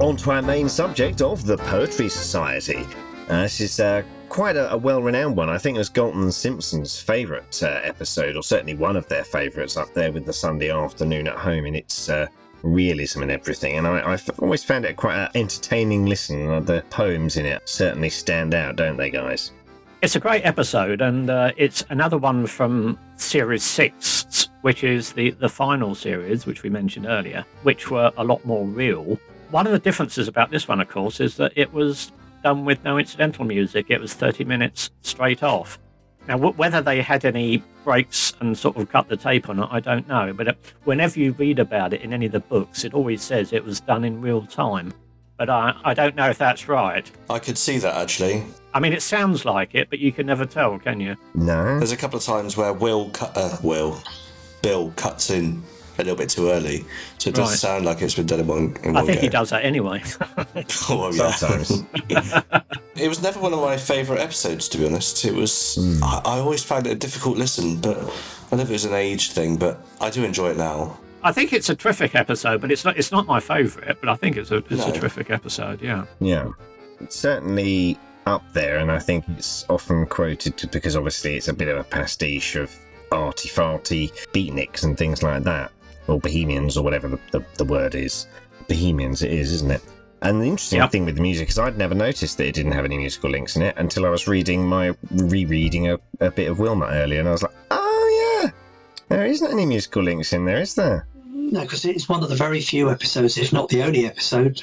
On to our main subject of the Poetry Society. Uh, this is uh, quite a, a well renowned one. I think it was Galton Simpson's favourite uh, episode, or certainly one of their favourites, up there with the Sunday afternoon at home in its uh, realism and everything. And I, I've always found it quite an entertaining listen. Uh, the poems in it certainly stand out, don't they, guys? It's a great episode, and uh, it's another one from Series 6, which is the, the final series, which we mentioned earlier, which were a lot more real. One of the differences about this one, of course, is that it was done with no incidental music. It was 30 minutes straight off. Now, w- whether they had any breaks and sort of cut the tape or not, I don't know. But uh, whenever you read about it in any of the books, it always says it was done in real time. But I, I don't know if that's right. I could see that actually. I mean, it sounds like it, but you can never tell, can you? No. There's a couple of times where Will cut, uh, Will, Bill cuts in a little bit too early, so it does Right. sound like it's been done in one. In I one think he does that anyway. (laughs) (laughs) Oh, well, yeah. Sometimes. (laughs) It was never one of my favourite episodes, to be honest. It was. Hmm. I, I always found it a difficult listen, but I don't know if it was an age thing, but I do enjoy it now. I think it's a terrific episode, but it's not it's not my favourite. But I think it's a it's No. a terrific episode. Yeah. Yeah, it's certainly up there, and I think it's often quoted because obviously it's a bit of a pastiche of arty farty beatniks and things like that, or bohemians, or whatever the, the, the word is. Bohemians, it is, isn't it? And the interesting Yep. thing with the music is I'd never noticed that it didn't have any musical links in it until I was reading my rereading a, a bit of Wilmut earlier, and I was like, oh yeah, there isn't any musical links in there, is there? No, because it's one of the very few episodes, if not the only episode,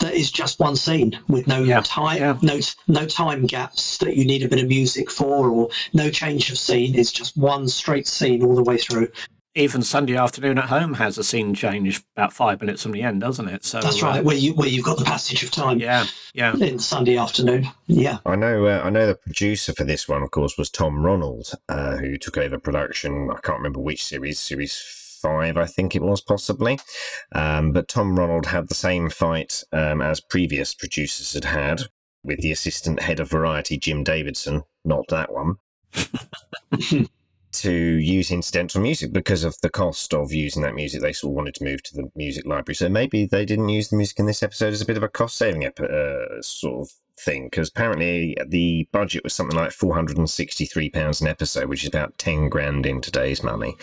that is just one scene with no time, no no time gaps that you need a bit of music for, or no change of scene. It's just one straight scene all the way through. Even Sunday afternoon at home has a scene change about five minutes from the end, doesn't it? So That's uh, right, where you where you've got the passage of time. Yeah, yeah. In Sunday afternoon, yeah. I know. Uh, I know the producer for this one, of course, was Tom Ronald, uh, who took over production. I can't remember which series, series five, I think it was possibly. Um, but Tom Ronald had the same fight um, as previous producers had had with the assistant head of variety, Jim Davidson. Not that one. (laughs) to use incidental music because of the cost of using that music. They sort of wanted to move to the music library, so maybe they didn't use the music in this episode as a bit of a cost saving ep- uh, sort of thing. Because apparently the budget was something like four hundred and sixty three pounds an episode, which is about ten grand in today's money.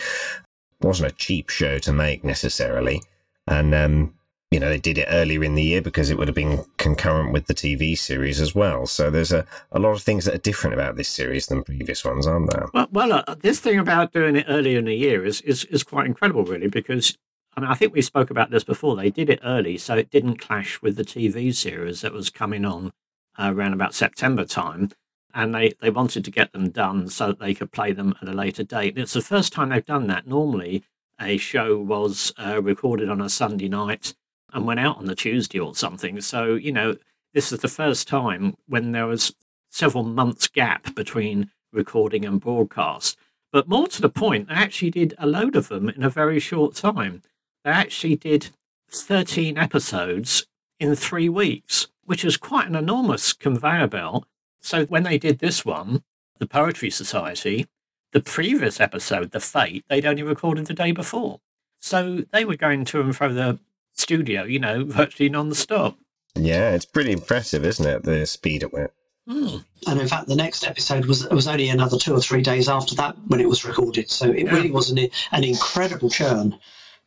wasn't a cheap show to make necessarily, and um, you know, they did it earlier in the year because it would have been concurrent with the TV series as well. So there's a, a lot of things that are different about this series than previous ones, aren't there? Well, well uh, this thing about doing it earlier in the year is, is, is quite incredible, really, because I mean, I think we spoke about this before. They did it early, so it didn't clash with the TV series that was coming on uh, around about September time. And they, they wanted to get them done so that they could play them at a later date. And it's the first time they've done that. Normally, a show was uh, recorded on a Sunday night and went out on the Tuesday or something. So, you know, this is the first time when there was several months gap between recording and broadcast. But more to the point, they actually did a load of them in a very short time. They actually did 13 episodes in three weeks, which is quite an enormous conveyor belt. So when they did this one, the Poetry Society, the previous episode, The Fete, they'd only recorded the day before. So they were going to and fro the studio, you know, virtually non-stop. Yeah, it's pretty impressive, isn't it? The speed at which. And in fact, the next episode was was only another two or three days after that when it was recorded. So it Yeah. really was an, an incredible churn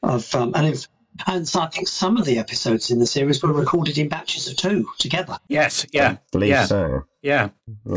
of um, and if, and so I think some of the episodes in the series were recorded in batches of two together. Yes, yeah, believe yeah, so. yeah.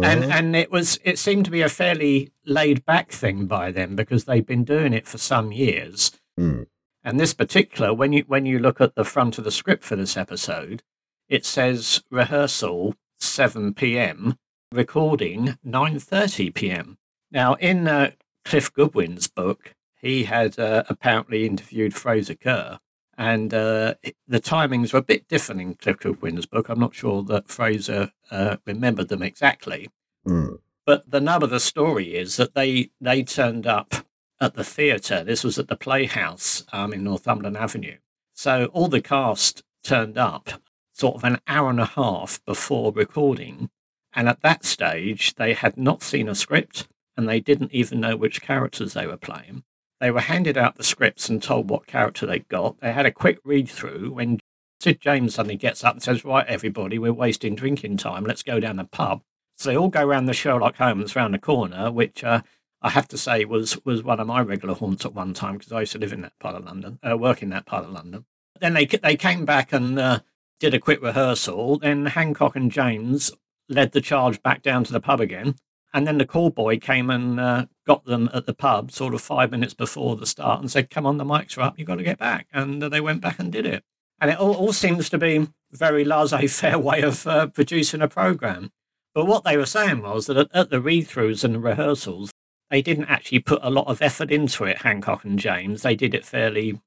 And Mhm. and it was it seemed to be a fairly laid back thing by them because they've been doing it for some years. Hmm. And this particular, when you when you look at the front of the script for this episode, it says rehearsal seven p.m. recording nine thirty p.m. Now, in uh, Cliff Goodwin's book, he had uh, apparently interviewed Fraser Kerr, and uh, the timings were a bit different in Cliff Goodwin's book. I'm not sure that Fraser uh, remembered them exactly, Hmm. but the nub of the story is that they they turned up at the theatre. This was at the Playhouse um, in Northumberland Avenue. So all the cast turned up sort of an hour and a half before recording. And at that stage, they had not seen a script and they didn't even know which characters they were playing. They were handed out the scripts and told what character they got. They had a quick read through when Sid James suddenly gets up and says, Right, everybody, we're wasting drinking time. Let's go down the pub. So they all go round the Sherlock Holmes round the corner, which uh, I have to say was was one of my regular haunts at one time because I used to live in that part of London, uh, work in that part of London. Then they they came back and uh, did a quick rehearsal. Then Hancock and James led the charge back down to the pub again, and then the call boy came and uh, got them at the pub, sort of five minutes before the start, and said, "Come on, the mics are up. You've got to get back." And uh, they went back and did it. And it all, all seems to be very laissez-faire (laughs) way of uh, producing a program. But what they were saying was that at, at the read-throughs and the rehearsals, they didn't actually put a lot of effort into it, Hancock and James. They did it fairly,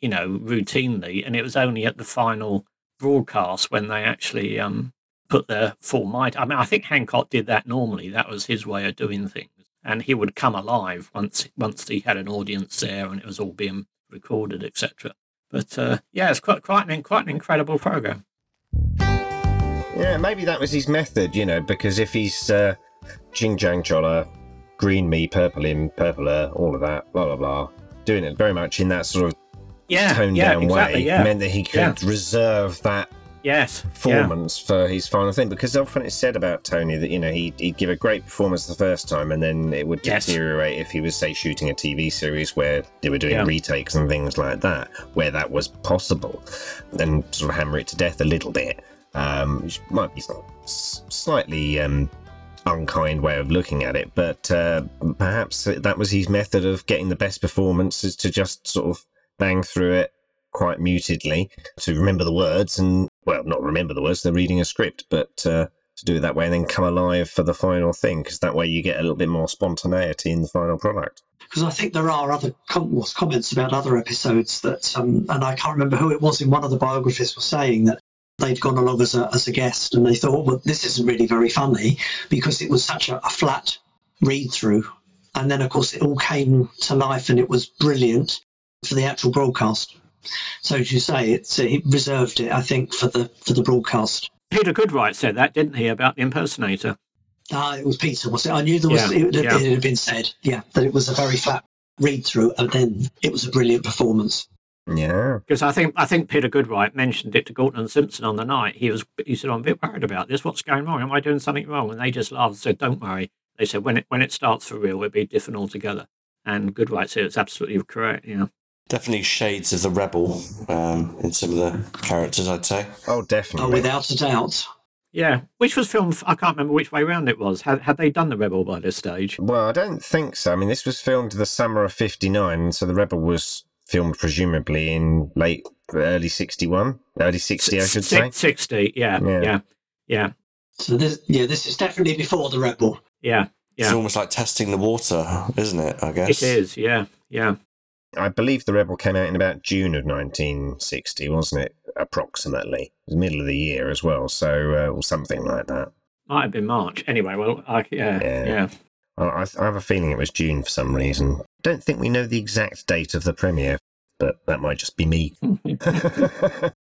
you know, routinely. And it was only at the final broadcast when they actually um, put their full might. I mean, I think Hancock did that normally. That was his way of doing things. And he would come alive once once he had an audience there and it was all being recorded, etc. But uh, yeah, it's quite quite an quite an incredible program. Yeah, maybe that was his method, you know, because if he's uh, Ching Chang Chola, green me, purple him, purple her, all of that, blah blah blah, doing it very much in that sort of Yeah, toned yeah, down exactly, way yeah. meant that he could Yeah. reserve that Yes, performance for his final thing because often it's said about Tony that you know he'd, he'd give a great performance the first time and then it would Yes. deteriorate if he was say shooting a TV series where they were doing retakes and things like that where that was possible then sort of hammer it to death a little bit um, which might be slightly um, unkind way of looking at it but uh, perhaps that was his method of getting the best performances to just sort of bang through it quite mutedly to remember the words and well not remember the words they're reading a script but uh, to do it that way and then come alive for the final thing because that way you get a little bit more spontaneity in the final product. Because I think there are other com- comments about other episodes that, um, and I can't remember who it was in one of the biographies was saying that they'd gone along as a, as a guest and they thought, well, this isn't really very funny because it was such a, a flat read through. And then, of course, it all came to life and it was brilliant for the actual broadcast. So, as you say, it's, uh, he reserved it, I think, for the for the broadcast. Peter Goodright said that, didn't he, about the impersonator? Ah, it was Peter, was it? I knew there was. Yeah, it, it yeah. had been said, yeah, that it was a very flat read through, and then it was a brilliant performance. Yeah Because I think I think Peter Goodright mentioned it to Galton and Simpson on the night. He was he said, "I'm a bit worried about this. What's going wrong? Am I doing something wrong?" And they just laughed and said, "Don't worry." They said, "When it when it starts for real, it'll be different altogether." And Goodright said it's absolutely correct. You know. Definitely shades of the rebel um, in some of the characters, I'd say. oh definitely Oh, without a doubt. Yeah, which was filmed. I can't remember which way round it was. Had had they done the Rebel by this stage? well i don't think so i mean this was filmed the summer of 59 so the rebel was filmed presumably in late early 61 early 60 i should say Six- Sixty. Yeah, Yeah. yeah, yeah, So this, yeah, this is definitely before the Rebel. yeah, yeah. It's almost like testing the water, isn't it? I guess It is. Yeah, yeah. I believe the Rebel came out in about June of 1960, wasn't it? Approximately. It was the middle of the year as well, so uh, or something like that. Might have been March. Anyway, well, I, yeah, Yeah. yeah. I, I I have a feeling it was June for some reason. Don't think we know the exact date of the premiere, but that might just be me. (laughs) but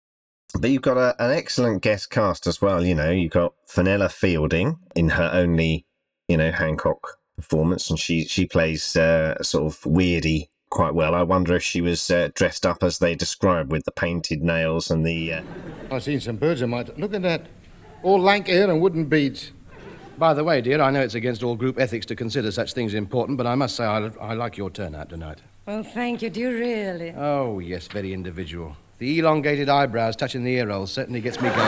you've got a, an excellent guest cast as well. You know, you've got Fenella Fielding in her only, you know, Hancock performance, and she she plays uh, sort of weirdy quite well. I wonder if she was uh, dressed up as they describe with the painted nails and the. Uh, I've seen some birds of mine. Look at that. All lank hair and wooden beads. By the way, dear, I know it's against all group ethics to consider such things important, but I must say I, I like your turnout tonight. Well, thank you. Do you really? Oh, yes, very individual. The elongated eyebrows touching the ear holes certainly gets me going. (laughs)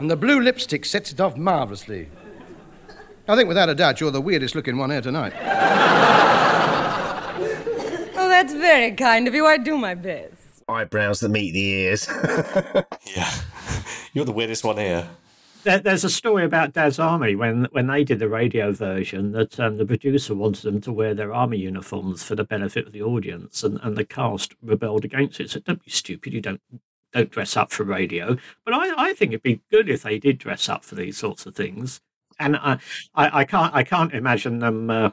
and the blue lipstick sets it off marvelously. I think without a doubt you're the weirdest looking one here tonight. (laughs) Oh, that's very kind of you. I do my best. eyebrows that meet the ears. (laughs) yeah, you're the weirdest one here. There, there's a story about Dad's Army when when they did the radio version that um, the producer wanted them to wear their army uniforms for the benefit of the audience, and, and the cast rebelled against it. Said, "Don't be stupid! You don't don't dress up for radio." But I, I think it'd be good if they did dress up for these sorts of things. And I I, I can't I can't imagine them uh,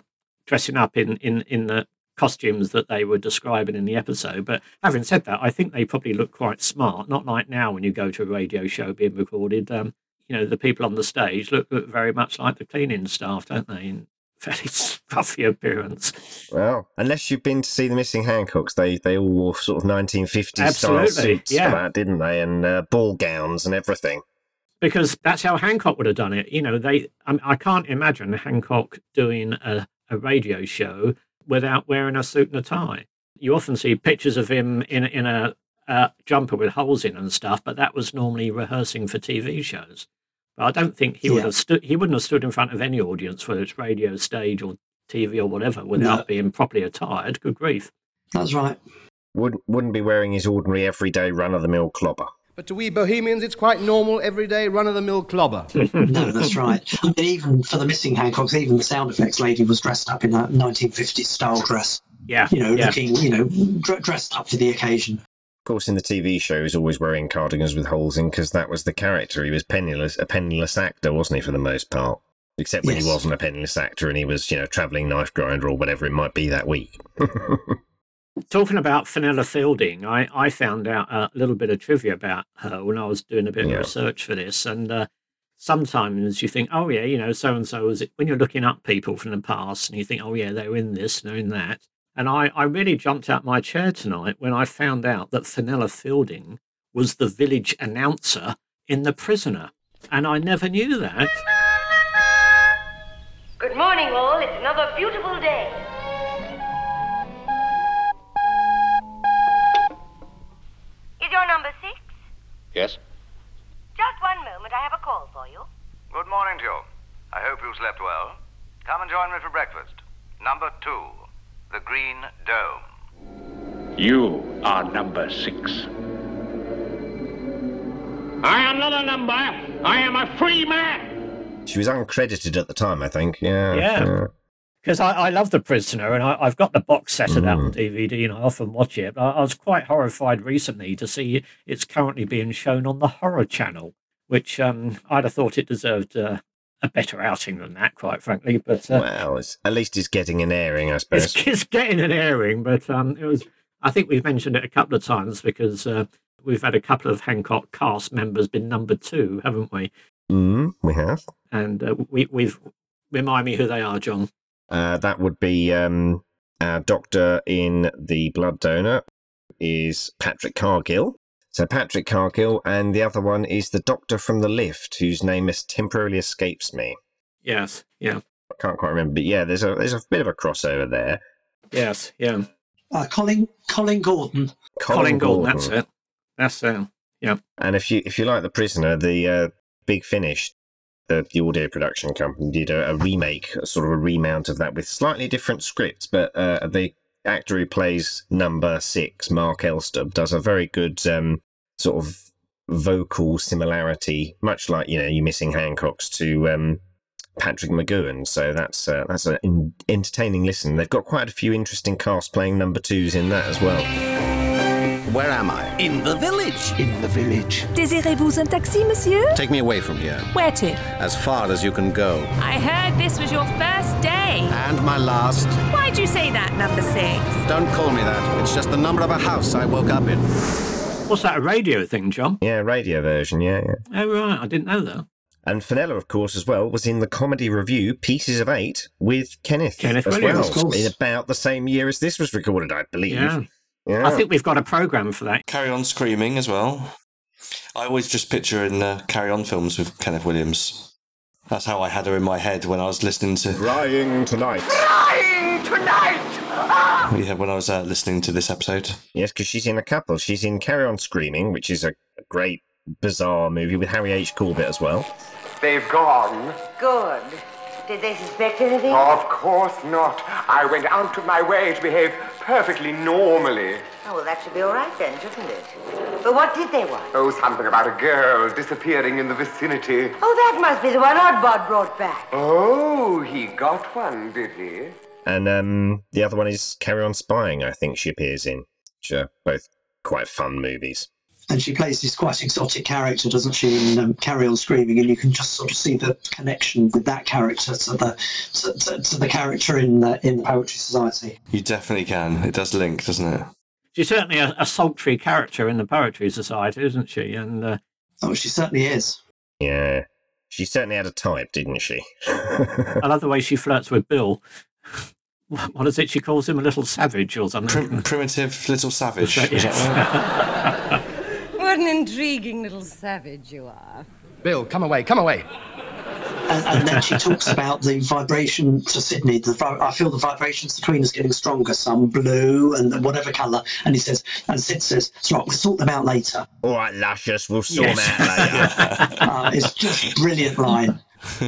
dressing up in, in, in the costumes that they were describing in the episode. But having said that, I think they probably look quite smart. Not like now when you go to a radio show being recorded. Um, you know, the people on the stage look, look very much like the cleaning staff, don't they? In (laughs) fairly scruffy appearance. Well, unless you've been to see the Missing Hancocks, they they all wore sort of 1950s style Absolutely, suits yeah. for that, didn't they? And uh, ball gowns and everything. because that's how Hancock would have done it. You know, they. I, I can't imagine Hancock doing a, a radio show without wearing a suit and a tie. You often see pictures of him in in a, a jumper with holes in and stuff, but that was normally rehearsing for TV shows. But I don't think he would have stood. He wouldn't have stood in front of any audience, whether it's radio, stage, or TV or whatever, without No. being properly attired. Good grief! That's right. Wouldn't wouldn't be wearing his ordinary everyday run of the mill clobber. But to we bohemians, it's quite normal, everyday, run of the mill clobber. (laughs) No, that's right. I mean, even for the missing Hancocks, even the sound effects lady was dressed up in a 1950s style dress. Yeah, You know, yeah. looking, you know, dr- dressed up for the occasion. Of course, in the TV show, he was always wearing cardigans with holes in because that was the character. He was penniless, a penniless actor, wasn't he, for the most part? Except when Yes. he wasn't a penniless actor and he was, you know, travelling knife grinder or whatever it might be that week. (laughs) Talking about Fenella Fielding, I, I found out a little bit of trivia about her when I was doing a bit Yeah. of research for this. And uh, sometimes you think, oh, yeah, you know, so and so was it. When you're looking up people from the past and you think, oh, yeah, they were in this, they're in that. And I, I really jumped out my chair tonight when I found out that Fenella Fielding was the village announcer in The Prisoner. And I never knew that. Good morning, all. It's another beautiful day. Is your number six? Yes? Just one moment. I have a call for you. Good morning to you. I hope you slept well. Come and join me for breakfast. Number two, the Green Dome. You are number six. I am not a number. I am a free man. She was uncredited at the time, I think. Yeah. Yeah. Because I, I love The Prisoner and I, I've got the box set of that Mm. on DVD and I often watch it. But I, I was quite horrified recently to see it's currently being shown on the Horror Channel, which um, I'd have thought it deserved uh, a better outing than that, quite frankly. But uh, Well, it's, at least it's getting an airing, I suppose. it's, it's getting an airing. But um, it was. I think we've mentioned it a couple of times because uh, we've had a couple of Hancock cast members been number two, haven't we? Mm, we have. And uh, we, we've remind me who they are, John. Uh, that would be um, our doctor in The Blood Donor is Patrick Cargill. So Patrick Cargill, and the other one is the doctor from The Lift, whose name is temporarily escapes me. Yes. Yeah. I can't quite remember, but yeah, there's a there's a bit of a crossover there. Yes. Yeah. Uh, Colin Colin Gordon. Colin, Gordon, That's it. That's it. yeah. And if you if you like The Prisoner, the uh, Big Finish, the, the audio production company did a, a remake, a sort of a remount of that with slightly different scripts, but uh, the actor who plays number six, Mark Elstob, does a very good um, sort of vocal similarity, much like you know you missing Hancock's to um, Patrick McGoohan. So that's uh, that's an entertaining listen. They've got quite a few interesting cast playing number twos in that as well. Where am I? In the village. In the village. Désirez-vous un taxi, monsieur? Take me away from here. Where to? As far as you can go. I heard this was your first day. And my last. Why'd you say that, number six? Don't call me that. It's just the number of a house I woke up in. What's that, a radio thing, John? Yeah, radio version. Yeah, yeah. Oh, right. I didn't know that. And Fenella, of course, as well, was in the comedy review Pieces of Eight with Kenneth, Kenneth as Williams, well, of course. in about the same year as this was recorded, I believe. Yeah. Yeah. I think we've got a program for that. Carry On Screaming as well. I always just picture in uh, Carry On films with Kenneth Williams. That's how I had her in my head when I was listening to. Crying Tonight. Crying tonight! Ah! Yeah, when I was uh, listening to this episode. Yes, because she's in a couple. She's in Carry On Screaming, which is a a great, bizarre movie with Harry H. Corbett as well. They've gone. Good. Did they suspect anything? Of course not. I went out of my way to behave perfectly normally. Oh, well, that should be all right then, shouldn't it? But what did they want? Oh, something about a girl disappearing in the vicinity. Oh, that must be the one Oddbod brought back. Oh, he got one, did he? And um, the other one is Carry On Spying, I think she appears in, which are both quite fun movies. And she plays this quite exotic character, doesn't she, in um, Carry On Screaming? And you can just sort of see the connection with that character to the to, to, to the character in the, in the Poetry Society. You definitely can. It does link, doesn't it? She's certainly a, a sultry character in the Poetry Society, isn't she? And uh, Oh, she certainly is. Yeah. She certainly had a type, didn't she? I love the way she flirts with Bill. (laughs) What is it? She calls him a little savage or something. Prim- primitive little savage. (laughs) (laughs) Is Yes. that right? What an intriguing little savage you are. Bill, come away, come away. And, and then she talks about the vibration to Sydney. The I feel the vibrations between us getting stronger. Some blue and whatever colour. And he says, and Sid says, "It's right. We'll sort them out later." All right, Luscious, we'll sort Yes. them out later. (laughs) Uh, it's just brilliant line.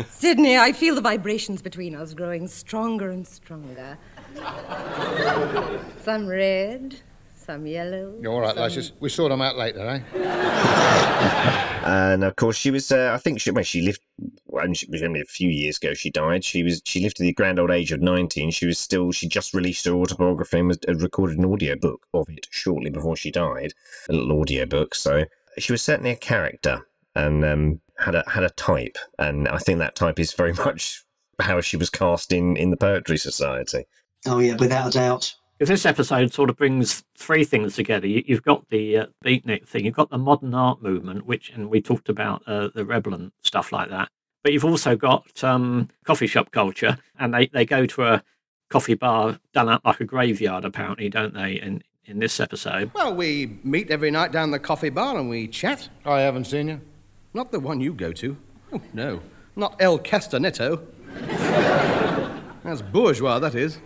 Sydney, I feel the vibrations between us growing stronger and stronger. some red, some yellow. You're all right, some- Lucius. We'll sort them out later, eh? (laughs) and of course, she was. Uh, I think she. Well, she lived. Well, she was only a few years ago. She died. She was. She lived to the grand old age of nineteen. She was still. She just released her autobiography and was, had recorded an audio book of it shortly before she died. A little audio book. So she was certainly a character. And um, had a had a type, and I think that type is very (laughs) much how she was cast in in the Poetry Society. Oh yeah, without a doubt. Because this episode sort of brings three things together. You, you've got the uh, beatnik thing, you've got the modern art movement, which, and we talked about uh, the rebel and stuff like that. But you've also got um, coffee shop culture, and they, they go to a coffee bar done up like a graveyard, apparently, don't they? In in this episode. Well, we meet every night down the coffee bar and we chat. I haven't seen you. Not the one you go to. Oh, no. Not El Castanetto. (laughs) That's bourgeois, that is.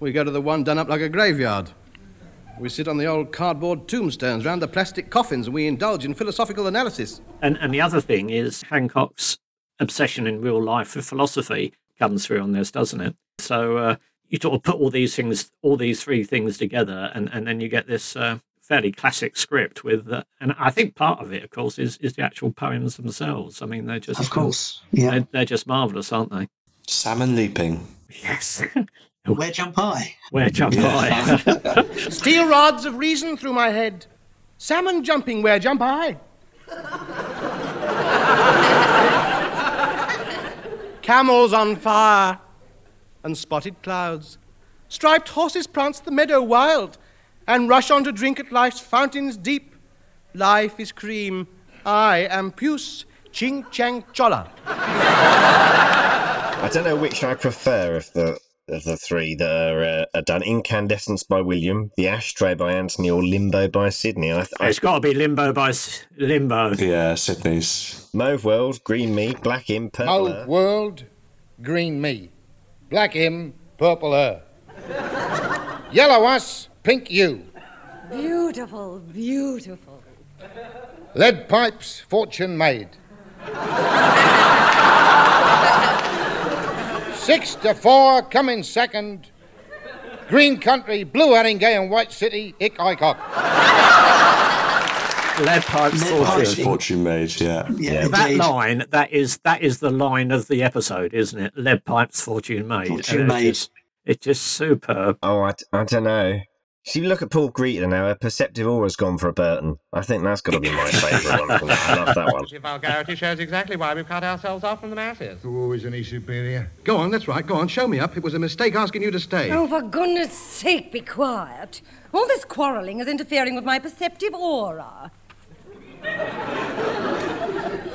We go to the one done up like a graveyard. We sit on the old cardboard tombstones round the plastic coffins and we indulge in philosophical analysis. And and the other thing is Hancock's obsession in real life with philosophy comes through on this, doesn't it? So uh, you sort of put all these things, all these three things together, and, and then you get this uh, fairly classic script with, uh, and I think part of it, of course, is is the actual poems themselves. I mean, they're just, Of course, yeah. they're, they're just marvelous, aren't they? Salmon leaping. Yes. (laughs) Where jump I? Where jump I? Steel rods of reason through my head. Salmon jumping, where jump I? Camels on fire and spotted clouds. Striped horses prance the meadow wild and rush on to drink at life's fountains deep. Life is cream. I am puce. Ching chang chola. I don't know which I prefer of the of the three that are, uh, are done. Incandescence by William, The Ashtray by Anthony, or Limbo by Sydney. I, I, it's got to be Limbo by S- Limbo. Yeah, Sydney's. Mauve World, Green Me, Black Imp, Purple Mauve world, green me. Black him, purple her. Yellow us, pink you. Beautiful, beautiful. Lead pipes, fortune made. (laughs) Six to four, coming second. Green country, blue Haringey and white city, ick I cock. Lead pipes, Lead fortune. made, yeah. Yeah, That line, that is that is the line of the episode, isn't it? Lead pipes, fortune made. Fortune And it's made. Just, it's just superb. Oh, I, I don't know. See, look at Paul Greta now. A perceptive aura's gone for a Burton. I think that's got to be my (laughs) favourite one. From that. I love that one. Your vulgarity shows exactly why we've cut ourselves off from the masses. Who isn't he superior? Go on, that's right. Go on, show me up. It was a mistake asking you to stay. Oh, for goodness sake, be quiet. All this quarrelling is interfering with my perceptive aura.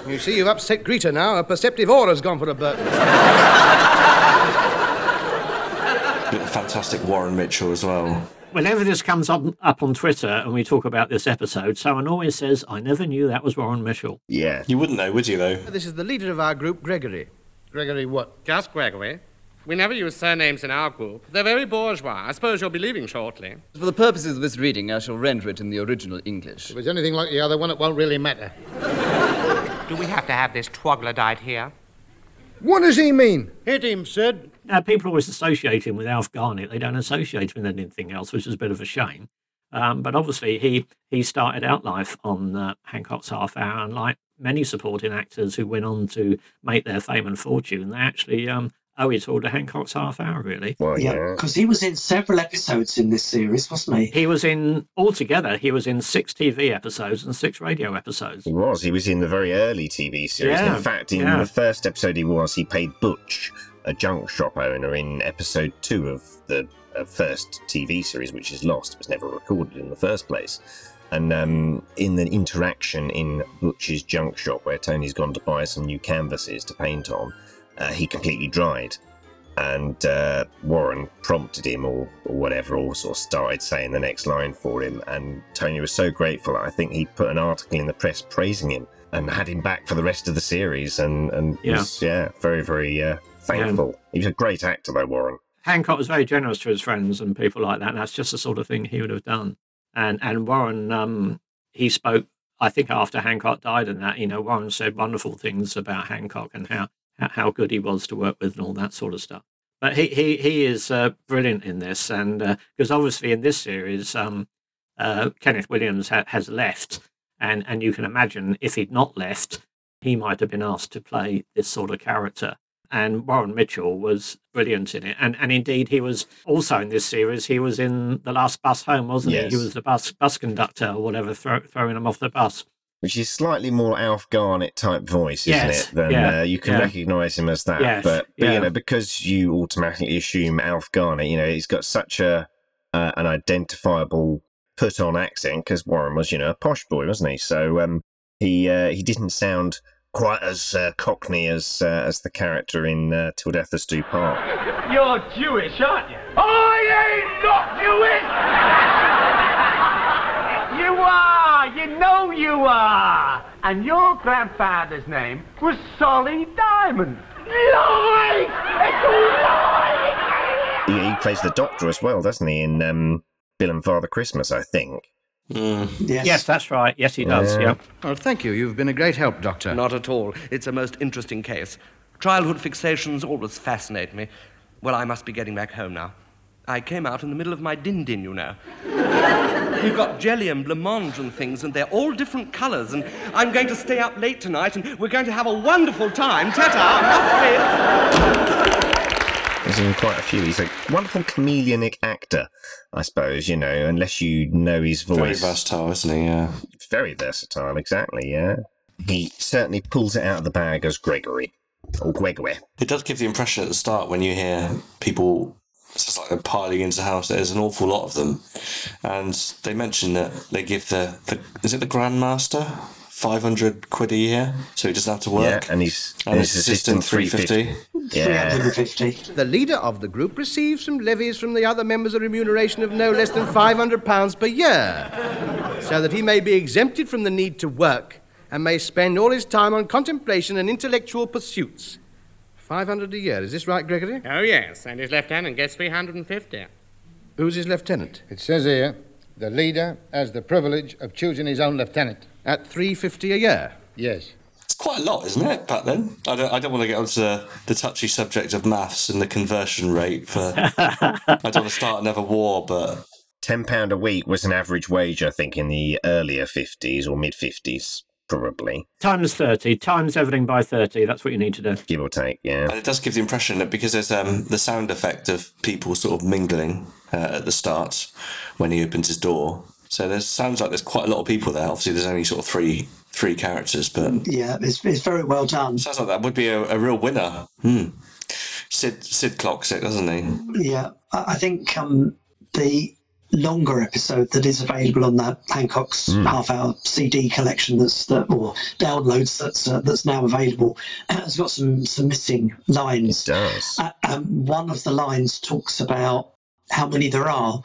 You see, you've upset Greta now. A perceptive aura's gone for a Burton. A fantastic Warren Mitchell as well. Whenever this comes up, up on Twitter and we talk about this episode, someone always says, I never knew that was Warren Mitchell. Yeah. You wouldn't know, would you, though? This is the leader of our group, Gregory. Gregory what? Just Gregory. We never use surnames in our group. They're very bourgeois. I suppose you'll be leaving shortly. For the purposes of this reading, I shall render it in the original English. If it's anything like the other one, it won't really matter. Do we have to have this troglodyte here? What does he mean? Hit him, Sid. Now, people always associate him with Alf Garnett. They don't associate him with anything else, which is a bit of a shame. Um, but obviously, he he started out life on uh, Hancock's Half Hour, and like many supporting actors who went on to make their fame and fortune, they actually um, owe it all to Hancock's Half Hour, really. Well, Yeah, because he was in several episodes in this series, wasn't he? He was in altogether. He was in six TV episodes and six radio episodes. He was. He was in the very early TV series. Yeah, in fact, in yeah. the first episode he was, he played Butch, a junk shop owner, in episode two of the uh, first TV series, which is lost. It was never recorded in the first place. And um, in the interaction in Butch's junk shop, where Tony's gone to buy some new canvases to paint on, uh, he completely dried. And uh, Warren prompted him, or, or whatever, or sort of started saying the next line for him. And Tony was so grateful. I think he put an article in the press praising him and had him back for the rest of the series. And, and Yeah. was, yeah, very, very uh, thankful. He was a great actor, though, Warren. Hancock was very generous to his friends and people like that. And that's just the sort of thing he would have done. And and Warren, um, he spoke. I think after Hancock died, and that you know, Warren said wonderful things about Hancock and how how- good he was to work with and all that sort of stuff. But he he he is uh, brilliant in this, and because obviously in this series, um, uh, Kenneth Williams ha- has left, and and you can imagine if he'd not left, he might have been asked to play this sort of character. And Warren Mitchell was brilliant in it, and and indeed he was also in this series. He was in the last bus home, wasn't he? He was the bus bus conductor or whatever, throw, throwing him off the bus. which is slightly more Alf Garnett type voice, isn't Yes, it? Than yeah, uh, you can yeah. recognise him as that. Yes, but, but yeah. you know, because you automatically assume Alf Garnett, you know, he's got such a uh, an identifiable put on accent because Warren was, you know, a posh boy, wasn't he? So um, he uh, he didn't sound quite as uh, cockney as uh, as the character in uh, Till Death Us Do Part. You're Jewish, aren't you? I ain't not Jewish! you are! You know you are! And your grandfather's name was Solly Diamond. Lie! It's a lie! He, he plays the Doctor as well, doesn't he? In um, Bill and Father Christmas, I think. Mm. Yes. that's right. Yes, he does. Yeah. Yeah. Well, thank you. You've been a great help, Doctor. Not at all. It's a most interesting case. Childhood fixations always fascinate me. Well, I must be getting back home now. I came out in the middle of my din din, you know. (laughs) We've got jelly and blancmange and things, and they're all different colours. And I'm going to stay up late tonight, and we're going to have a wonderful time. Ta-ta. He's in quite a few. He's a wonderful chameleonic actor, I suppose, you know, unless you know his voice. Very versatile, isn't he? Yeah. Very versatile, exactly, yeah. He certainly pulls it out of the bag as Gregory. Or Gregory. It does give the impression at the start when you hear people it's just like they're piling into the house. There's an awful lot of them, and they mention that they give the, the is it the grandmaster five hundred quid a year, so he doesn't have to work. Yeah, and he's and his assistant three fifty. The leader of the group receives from levies from the other members a remuneration of no less than £500 per year, so that he may be exempted from the need to work and may spend all his time on contemplation and intellectual pursuits. 500 a year, is this right, Gregory? Oh, yes, and his lieutenant gets 350. Who's his lieutenant? It says here, the leader has the privilege of choosing his own lieutenant. At 350 a year? Yes. It's quite a lot, isn't it? Back then, I don't. I don't want to get onto the, the touchy subject of maths and the conversion rate for. I don't want to start another war, but £10 a week was an average wage, I think, in the earlier 50s or mid 50s, probably. Times 30, times everything by 30. That's what you need to do. Give or take, yeah. And it does give the impression that because there's um, the sound effect of people sort of mingling uh, at the start when he opens his door. So there sounds like there's quite a lot of people there. Obviously, there's only sort of three three characters, but Yeah, it's, it's very well done. sounds like that would be a, a real winner. Hmm. Sid Sid clocks it, doesn't he? Yeah, I I think um, the longer episode that is available on the Hancock's Hmm. half-hour CD collection that's that or downloads that's uh, that's now available has got some some missing lines. It does. Uh, um, one of the lines talks about how many there are,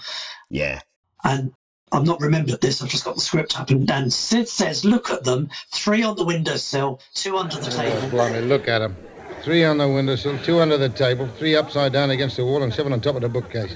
Yeah. and I've not remembered this. I've just got the script up, and, and Sid says, "Look at them: three on the windowsill, two under the table." Blimey, look at them. Three on the windowsill, two under the table, three upside down against the wall, and seven on top of the bookcase.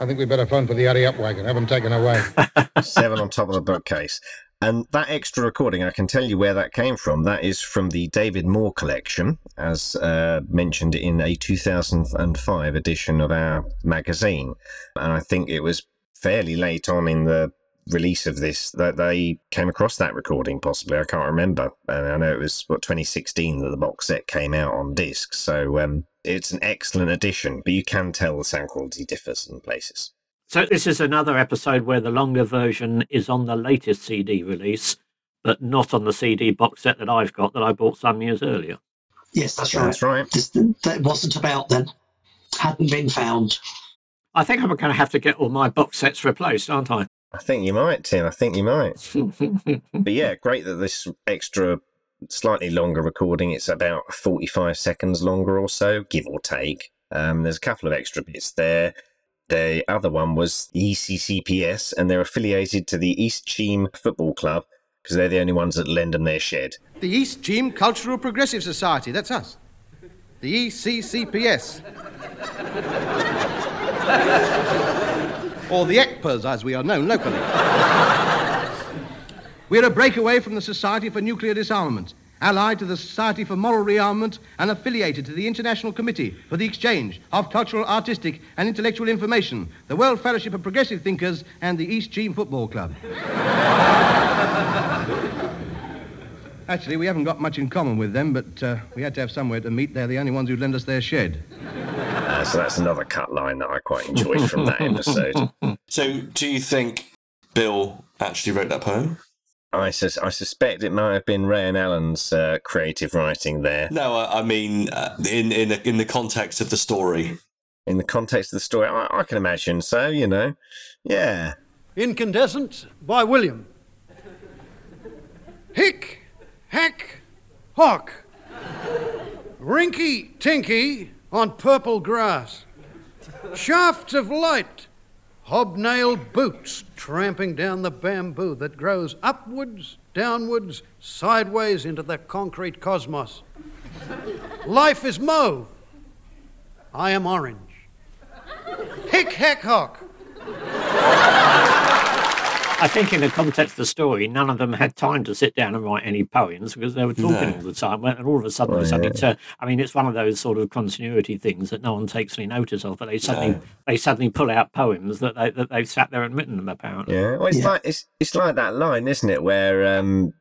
I think we'd better phone for the hurry up wagon, have them taken away. (laughs) Seven on top of the bookcase. And that extra recording, I can tell you where that came from. That is from the David Moore collection, as uh, mentioned in a 2005 edition of our magazine. And I think it was fairly late on in the release of this that they came across that recording, possibly. I can't remember. And I know it was, what, 2016 that the box set came out on disc. So um, it's an excellent edition, but you can tell the sound quality differs in places. So this is another episode where the longer version is on the latest CD release, but not on the CD box set that I've got that I bought some years earlier. Yes, that's right. That's right. This, that wasn't about then. Hadn't been found. I think I'm going to have to get all my box sets replaced, aren't I? I think you might, Tim. I think you might. (laughs) but yeah, great that this extra, slightly longer recording. It's about 45 seconds longer or so, give or take. Um, there's a couple of extra bits there. The other one was ECCPS, and they're affiliated to the East Cheam Football Club because they're the only ones that lend them their shed. The East Cheam Cultural Progressive Society, that's us. The ECCPS. (laughs) or the ECPAs, as we are known locally. We're a breakaway from the Society for Nuclear Disarmament, allied to the Society for Moral Rearmament, and affiliated to the International Committee for the Exchange of Cultural, Artistic, and Intellectual Information, the World Fellowship of Progressive Thinkers, and the East Cheam Football Club. (laughs) Actually, we haven't got much in common with them, but uh, we had to have somewhere to meet. They're the only ones who'd lend us their shed. Uh, so that's another cut line that I quite enjoyed from that episode. (laughs) So, do you think Bill actually wrote that poem? I, sus- I suspect it might have been Ray and Alan's uh, creative writing there. No, I, I mean uh, in in the, in the context of the story. In the context of the story, I, I can imagine so. You know, yeah. Incandescent by William. Hick, hack, hawk. Rinky tinky on purple grass. Shafts of light, hobnail boots tramping down the bamboo that grows upwards, downwards, sideways into the concrete cosmos. Life is mauve. I am orange. Hick, hack, hawk. I think, in the context of the story, none of them had time to sit down and write any poems because they were talking No. all the time. And all of a sudden, Well, they suddenly yeah. turn. I mean, it's one of those sort of continuity things that no one takes any notice of. But they suddenly No. they suddenly pull out poems that they that they've sat there and written them. Apparently, Yeah, well, it's Yeah. like it's it's like that line, isn't it? Where um,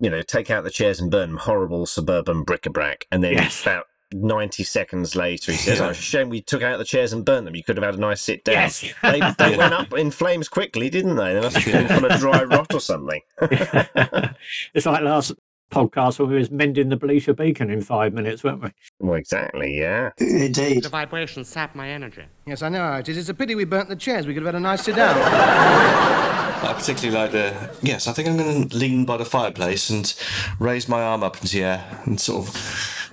you know, take out the chairs and burn them. Horrible suburban bric-a-brac, and then Yes. about ninety seconds later, he says, Yeah. "Oh, it's a shame we took out the chairs and burnt them. You could have had a nice sit down." Yes. They, (laughs) they Yeah. went up in flames quickly, didn't they? They must have been full of dry (laughs) rot or something. (laughs) it's like last podcast when we was mending the Belisha beacon in five minutes, weren't we? well, exactly. Yeah. Indeed. The vibrations sap my energy. Yes, I know how it is. It's a pity we burnt the chairs. We could have had a nice sit down. I particularly like the yes. I think I'm going to lean by the fireplace and raise my arm up into the air and sort of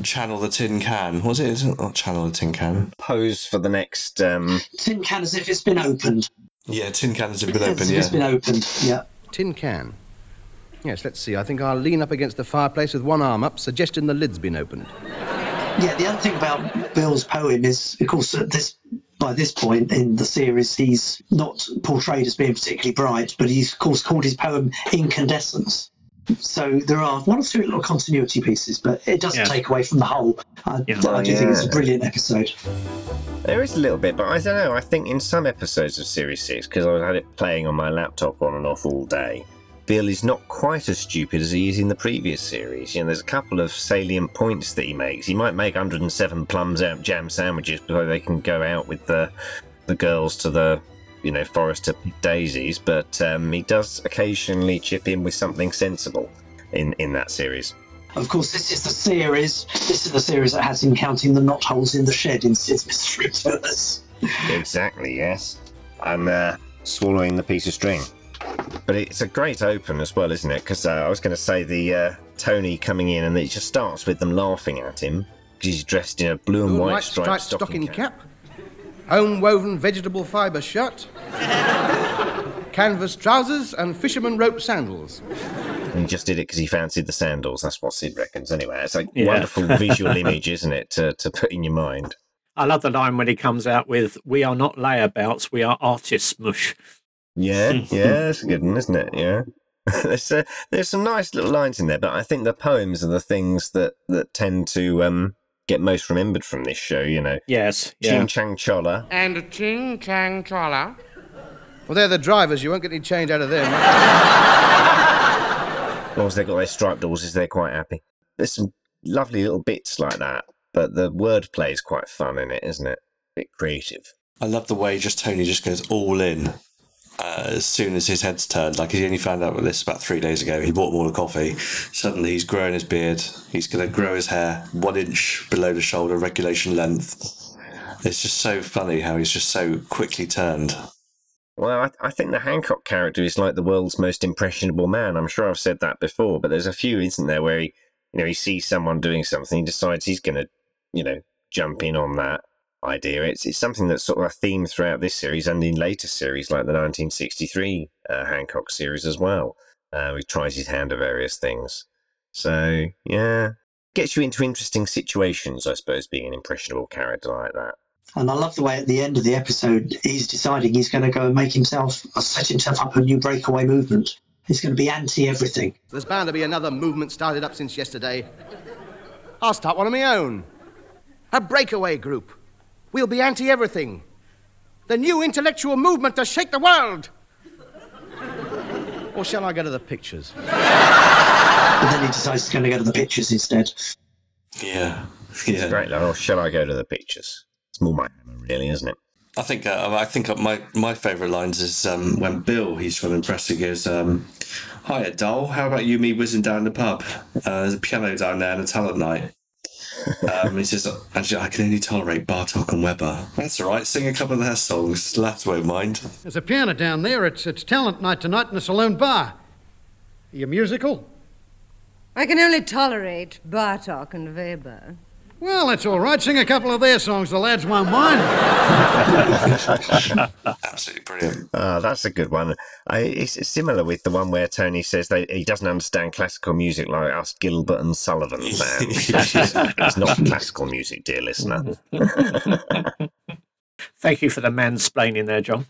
channel the tin can. Was it? Not channel the tin can. Pose for the next. Um, Tin can as if it's been opened. Yeah, tin cans have been As open. if it's been Yeah. opened. Yeah. Tin can. Yes, let's see. I think I'll lean up against the fireplace with one arm up, suggesting the lid's been opened. Yeah, the other thing about Bill's poem is, of course, at this by this point in the series, he's not portrayed as being particularly bright, but he's of course called his poem Incandescence. So there are one or two little continuity pieces, but it doesn't Yes. take away from the whole. I, Yeah. I do think it's a brilliant episode. There is a little bit, but I don't know. I think in some episodes of Series 6, because I had it playing on my laptop on and off all day, Bill is not quite as stupid as he is in the previous series. You know, there's a couple of salient points that he makes. He might make 107 plums out jam sandwiches before they can go out with the the girls to the you know forest daisies, but um, he does occasionally chip in with something sensible in in that series. Of course, this is the series. This is the series that has him counting the knot holes in the shed in Sid's Mystery Tours. Exactly, yes. And uh, swallowing the piece of string. But it's a great open as well, isn't it? Because uh, I was going to say the uh, Tony coming in and it just starts with them laughing at him because he's dressed in a blue and Blue white white striped, striped stocking, stocking cap. cap. Home woven vegetable fibre shirt. (laughs) Canvas trousers and fisherman rope sandals. And he just did it because he fancied the sandals. That's what Sid reckons, anyway. It's a Yeah. wonderful (laughs) visual image, isn't it, to, to put in your mind? I love the line when he comes out with, "We are not layabouts, we are artists." Mush. Yeah, (laughs) yeah, that's a good one, isn't it? Yeah. there's, uh, there's some nice little lines in there, but I think the poems are the things that, that tend to um, get most remembered from this show, you know. Yes, yeah. Ching Chang Chola. And ching chang chola. Well, they're the drivers. You won't get any change out of them. As long as they've got their striped horses, they're quite happy. There's some lovely little bits like that, but the wordplay is quite fun in it, isn't it? A bit creative. I love the way just Tony just goes all in uh, as soon as his head's turned. Like he only found out about this about three days ago. He bought more a coffee. Suddenly he's growing his beard. He's going to grow his hair one inch below the shoulder, regulation length. It's just so funny how he's just so quickly turned. Well, I, I think the Hancock character is like the world's most impressionable man. I'm sure I've said that before, but there's a few, isn't there, where he, you know, he sees someone doing something, he decides he's going to, you know, jump in on that idea. It's it's something that's sort of a theme throughout this series and in later series, like the 1963 uh, Hancock series as well. Uh, he tries his hand at various things. So yeah, gets you into interesting situations, I suppose, being an impressionable character like that. And I love the way at the end of the episode he's deciding he's going to go and make himself, uh, set himself up a new breakaway movement. He's going to be anti everything. There's bound to be another movement started up since yesterday. I'll start one of my own. A breakaway group. We'll be anti everything. The new intellectual movement to shake the world. or shall I go to the pictures? But then he decides he's going to go to the pictures instead. Yeah. It's great. Like, oh, shall I go to the pictures? It's more my hammer, really, isn't it? I think uh, I think my my favourite lines is um, when Bill he's trying to impress her goes, um, "Hiya, doll. How about you me whizzing down the pub? Uh, there's a piano down there and a talent night." Um, he says, "Actually, I can only tolerate Bartok and Weber." That's all right. Sing a couple of their songs. Lads won't mind. There's a piano down there. It's, it's talent night tonight in the saloon bar. Are you musical? I can only tolerate Bartok and Weber. Well, that's all right. Sing a couple of their songs. The lads won't mind. (laughs) Absolutely brilliant. Ah, that's a good one. I, it's it's similar with the one where Tony says that he doesn't understand classical music like us Gilbert and Sullivan fans. (laughs) it's not classical music, dear listener. (laughs) Thank you for the mansplaining there, Jon.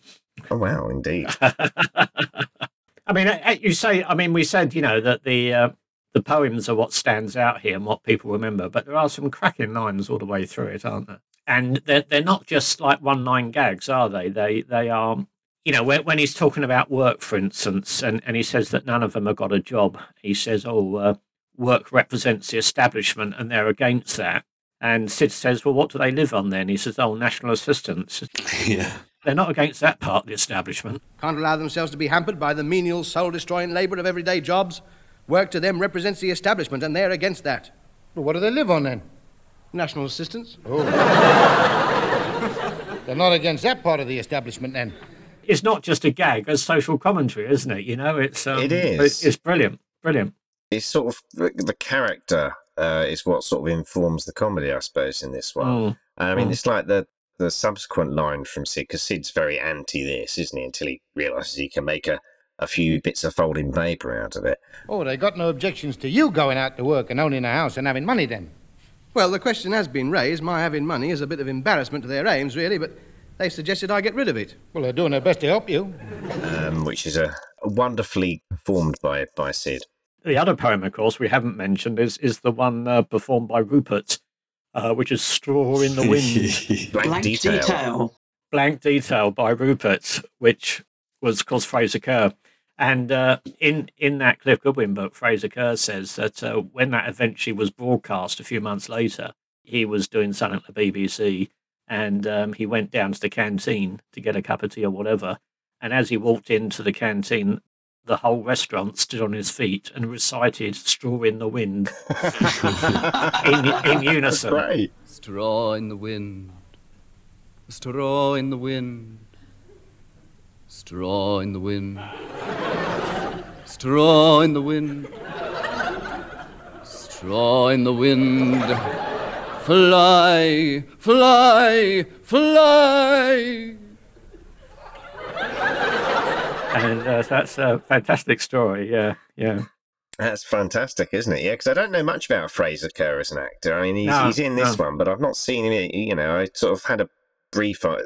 Oh, wow, indeed. I mean, you say, I mean, we said, you know, that the uh, the poems are what stands out here and what people remember, but there are some cracking lines all the way through it, aren't there? And they're they're not just like one line gags, are they? They they are. You know, when, when he's talking about work, for instance, and, and he says that none of them have got a job, he says, oh, uh, work represents the establishment and they're against that. And Sid says, well, what do they live on then? He says, oh, national assistance. (laughs) yeah. They're not against that part of the establishment. Can't allow themselves to be hampered by the menial, soul destroying labour of everyday jobs. Work to them represents the establishment, and they're against that. Well, what do they live on then? National assistance. Oh. (laughs) They're not against that part of the establishment then. It's not just a gag, a social commentary, isn't it? You know, it's um, It is. It's, it's brilliant, brilliant. It's sort of the, the character uh, is what sort of informs the comedy, I suppose, in this one. Mm. I mean, Mm. it's like the the subsequent line from Sid, because Sid's very anti this, isn't he? Until he realises he can make a, a few bits of folding paper out of it. Oh, they got no objections to you going out to work and owning a house and having money then. Well, the question has been raised. My having money is a bit of embarrassment to their aims, really, but they suggested I get rid of it. Well, they're doing their best to help you. um, which is a wonderfully performed by by Sid. The other poem, of course, we haven't mentioned is is the one uh, performed by Rupert, uh, which is "Straw in the Wind." (laughs) Blank, Blank detail. detail. Blank Detail by Rupert, which was, of course, Fraser Kerr. And uh, in in that Cliff Goodwin book, Fraser Kerr says that uh, when that eventually was broadcast a few months later, he was doing something at the BBC, and um, he went down to the canteen to get a cup of tea or whatever. And as he walked into the canteen, the whole restaurant stood on his feet and recited "Straw in the Wind" (laughs) in, in unison. Great. Straw in the wind, straw in the wind, straw in the wind, straw in the wind, straw in the wind. Fly, fly, fly. And uh, that's a fantastic story. Yeah, yeah. That's fantastic, isn't it? Yeah, because I don't know much about Fraser Kerr as an actor. I mean, he's, No, he's in this no. one, but I've not seen him. You know, I sort of had a brief uh,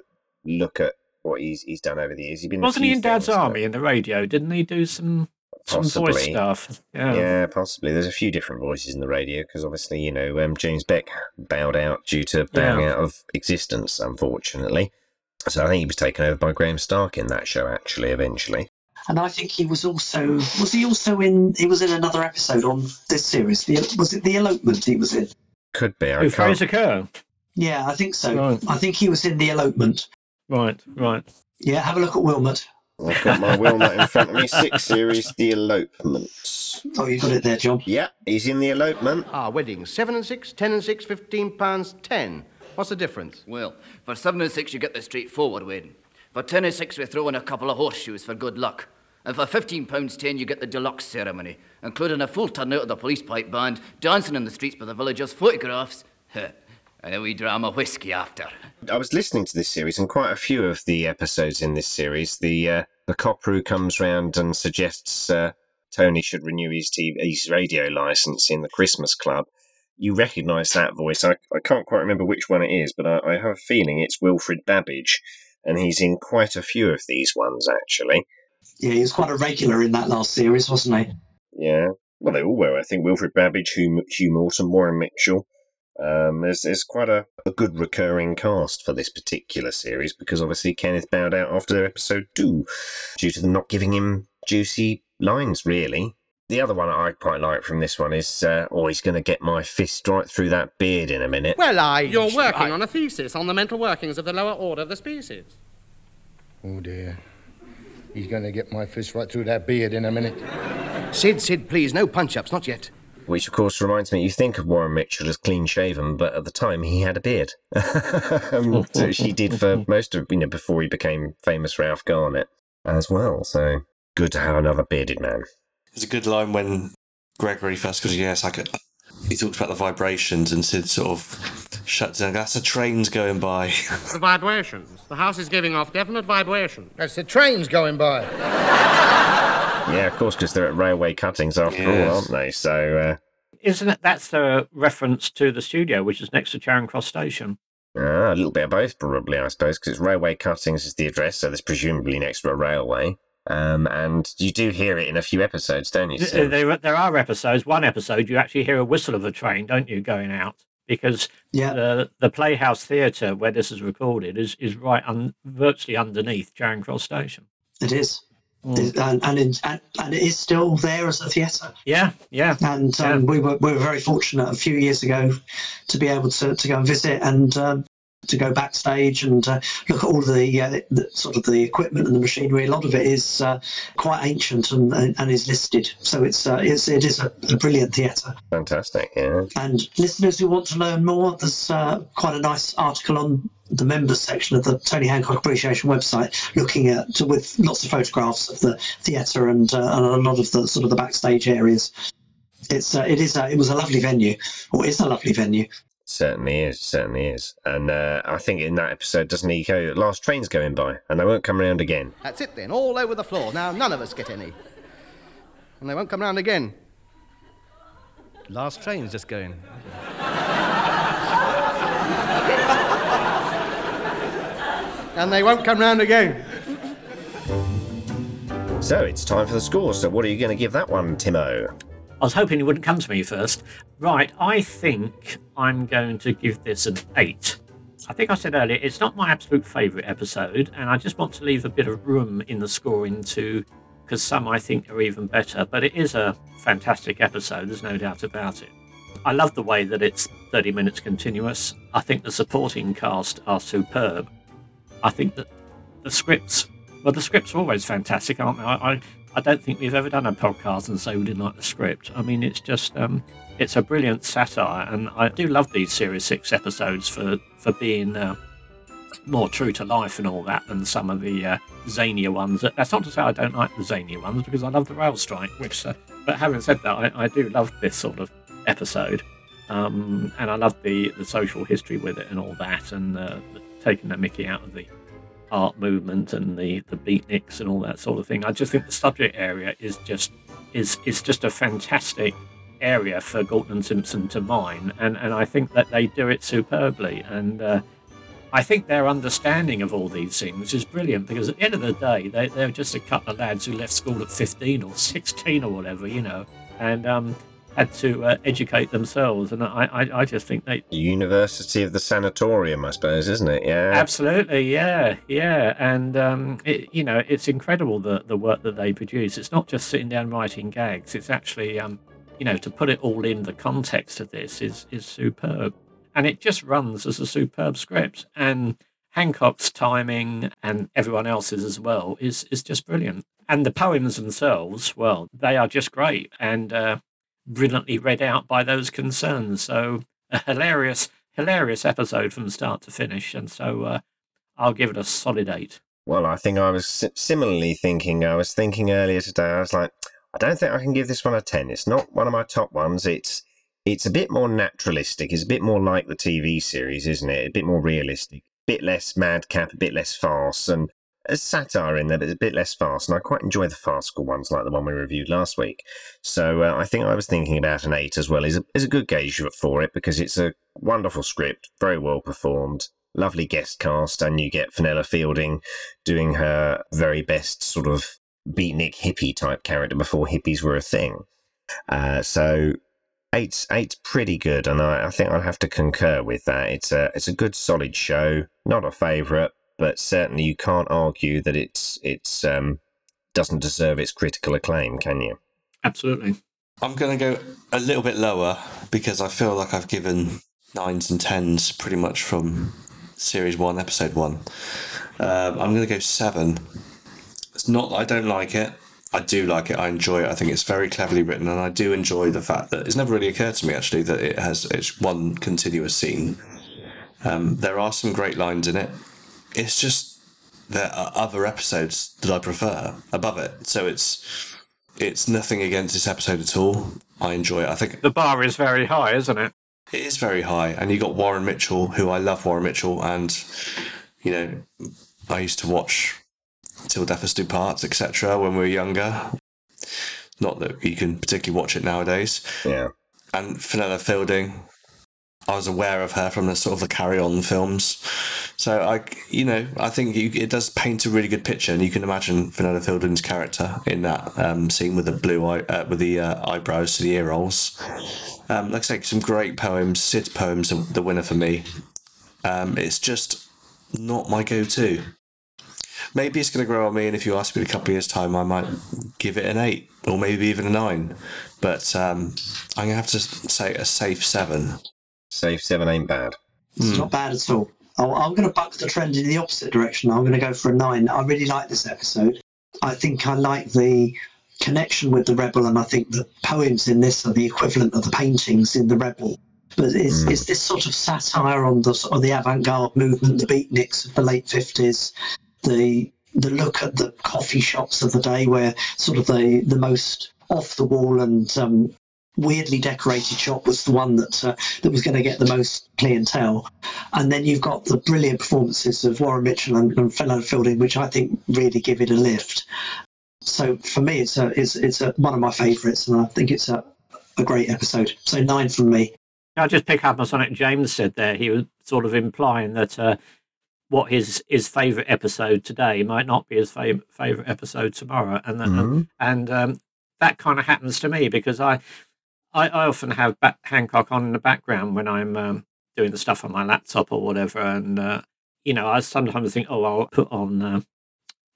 look at what he's he's done over the years. He's been in a Wasn't he in Dad's things, but Army in the radio? Didn't he do some some voice stuff? Yeah. Yeah, possibly. There's a few different voices in the radio because obviously, you know, um, James Beck bowed out due to bowing Yeah. out of existence, unfortunately. So I think he was taken over by Graham Stark in that show, actually, eventually. And I think he was also was he also in he was in another episode on this series. The, was it the elopement he was in? Could be. I Who can't. Fraser Kerr? Yeah, I think so. Right. I think he was in the elopement. Right, right. Yeah, have a look at Wilmut. I've got my Wilmut in front of me. Six (laughs) series, The Elopements. Oh, you got it there, Jon. Yeah, he's in The Elopement. Ah, weddings. Seven and six, ten and six, fifteen pounds ten. What's the difference? Well, for seven and six, you get the straightforward wedding. For ten and six, we throw in a couple of horseshoes for good luck. And for fifteen pounds ten, you get the deluxe ceremony, including a full turnout of the police pipe band, dancing in the streets by the villagers, photographs, and a wee dram of whiskey after. I was listening to this series, and quite a few of the episodes in this series, the uh, the copper who comes round and suggests uh, Tony should renew his TV, his radio license in the Christmas Club. You recognise that voice. I, I can't quite remember which one it is, but I, I have a feeling it's Wilfred Babbage, and he's in quite a few of these ones actually. Yeah, he was quite a regular in that last series, wasn't he? Yeah, well, they all were. I think Wilfred Babbage, Hugh, Hugh Morton, Warren Mitchell. Um, there's, there's quite a, a good recurring cast for this particular series because obviously Kenneth bowed out after episode two due to them not giving him juicy lines, really. The other one I quite like from this one is, uh, oh, he's going to get my fist right through that beard in a minute. Well, I. You're working I- on a thesis on the mental workings of the lower order of the species. Oh dear. He's going to get my fist right through that beard in a minute. Sid, Sid, please, no punch ups, not yet. Which, of course, reminds me, you think of Warren Mitchell as clean shaven, but at the time he had a beard. (laughs) um, which he did for (laughs) most of, you know, before he became famous Ralph Garnett as well. So good to have another bearded man. It's a good line when Gregory first goes, yes, I could. He talks about the vibrations and Sid sort of shuts down. That's a train's going by. (laughs) The vibrations. The house is giving off definite vibrations. That's the trains going by. Yeah, of course, because they're at railway cuttings after Yes. all, aren't they? So, uh, Isn't it? That's the reference to the studio, which is next to Charing Cross Station. Ah, a little bit of both, probably, I suppose, because it's railway cuttings is the address, so there's presumably next to a railway. Um, and you do hear it in a few episodes, don't you? Th- Sim? There, there are episodes. One episode, you actually hear a whistle of a train, don't you, going out? Because the the Playhouse Theatre where this is recorded is is right un, virtually underneath Charing Cross Station. It is. Mm. And and, in, and and it is still there as a theatre. Yeah, yeah. And um, we were we were very fortunate a few years ago to be able to, to go and visit and um, to go backstage and uh, look at all the, uh, the sort of the equipment and the machinery. A lot of it is uh, quite ancient and, and, and is listed, so it's uh, it's it is a, a brilliant theatre. Fantastic, yeah. And listeners who want to learn more, there's uh, quite a nice article on the members section of the Tony Hancock Appreciation website, looking at with lots of photographs of the theatre and, uh, and a lot of the sort of the backstage areas. It's uh, it is a, it was a lovely venue, or is a lovely venue. Certainly is, certainly is. And uh, I think in that episode, doesn't he go, last train's going by, and they won't come round again. That's it then, all over the floor. Now none of us get any. And they won't come round again. Last train's just going. And they won't come round again. So it's time for the score. So what are you going to give that one, Timo? I was hoping you wouldn't come to me first. Right, I think I'm going to give this an 8. I think I said earlier, it's not my absolute favourite episode, and I just want to leave a bit of room in the scoring to, because some I think are even better, but it is a fantastic episode, there's no doubt about it. I love the way that it's 30 minutes continuous. I think the supporting cast are superb. I think that the scripts, well, the scripts are always fantastic, aren't they? I, I, I don't think we've ever done a podcast and say we didn't like the script. I mean, it's just, um, it's a brilliant satire, and I do love these Series 6 episodes for, for being uh, more true to life and all that than some of the uh, zanier ones. That's not to say I don't like the zanier ones, because I love the rail strike, which, uh, but having said that, I, I do love this sort of episode. Um, and I love the, the social history with it and all that, and uh, taking the mickey out of the art movement and the the beatniks and all that sort of thing. I just think the subject area is just is is just a fantastic area for Galton Simpson to mine, and and I think that they do it superbly. And uh, I think their understanding of all these things is brilliant because at the end of the day, they they're just a couple of lads who left school at fifteen or sixteen or whatever, you know, and um, had to uh, educate themselves. And I, I I just think they University of the Sanatorium, I suppose, isn't it? Yeah. Absolutely, yeah, yeah, and um, it, you know, it's incredible the the work that they produce. It's not just sitting down writing gags. It's actually, um, you know, to put it all in the context of this is is superb, and it just runs as a superb script. And Hancock's timing and everyone else's as well is is just brilliant. And the poems themselves, well, they are just great and uh, brilliantly read out by those concerns. So a hilarious, hilarious episode from start to finish. And so uh, I'll give it a solid eight. Well, I think I was similarly thinking. I was thinking earlier today. I was like, I don't think I can give this one a ten. It's not one of my top ones. It's it's a bit more naturalistic. It's a bit more like the TV series, isn't it? A bit more realistic. A bit less madcap. A bit less farce, and there's satire in there, but it's a bit less fast. And I quite enjoy the farcical ones, like the one we reviewed last week. So uh, I think I was thinking about an eight as well. is a, is a good gauge for it because it's a wonderful script, very well performed lovely guest cast, and you get Fenella Fielding doing her very best sort of beatnik hippie type character before hippies were a thing. Uh, so eight's eight's pretty good, and I, I think I'd have to concur with that. It's a it's a good solid show, not a favourite, but certainly you can't argue that it's it's um doesn't deserve its critical acclaim, can you? Absolutely. I'm going to go a little bit lower because I feel like I've given nines and tens pretty much from series one, episode one. Um, I'm going to go seven. It's not that I don't like it. I do like it. I enjoy it. I think it's very cleverly written, and I do enjoy the fact that it's never really occurred to me actually that it has it's one continuous scene. Um, there are some great lines in it. It's just there are other episodes that I prefer above it. So it's it's nothing against this episode at all. I enjoy it. I think The bar is very high, isn't it? it is very high, and you got Warren Mitchell, who I love Warren Mitchell, and you know, I used to watch Till Death Us Do Parts, etc. when we were younger. Not that you can particularly watch it nowadays. Yeah. And Fenella Fielding, I was aware of her from the sort of the Carry On films. So I, you know, I think you, it does paint a really good picture, and you can imagine Fenella Fielding's character in that um, scene with the blue eye, uh, with the uh, eyebrows to the ear rolls. Um, like I say, some great poems. Sid's poems are the winner for me. Um, it's just not my go-to. Maybe it's going to grow on me, and if you ask me in a couple of years' time, I might give it an eight or maybe even a nine. But um, I'm going to have to say a safe seven. Safe seven ain't bad. It's not bad at all. Oh, I'm going to buck the trend in the opposite direction. I'm going to go for a nine. I really like this episode. I think I like the connection with the rebel, and I think the poems in this are the equivalent of the paintings in the rebel. But it's, it's this sort of satire on the sort of the avant-garde movement, the beatniks of the late fifties, the the look at the coffee shops of the day, where sort of the the most off the wall and um, weirdly decorated shop was the one that uh, that was going to get the most clientele. And then you've got the brilliant performances of Warren Mitchell and, and Fenella Fielding, which I think really give it a lift. So for me, it's a it's it's a, one of my favourites, and I think it's a a great episode. So nine from me. I'll just pick up on something James said there. He was sort of implying that uh, what his his favourite episode today might not be his fav- favourite episode tomorrow, and that, Mhm. and um, that kind of happens to me because I I, I often have ba- Hancock on in the background when I'm um, doing the stuff on my laptop or whatever, and uh, you know I sometimes think, oh, I'll put on uh,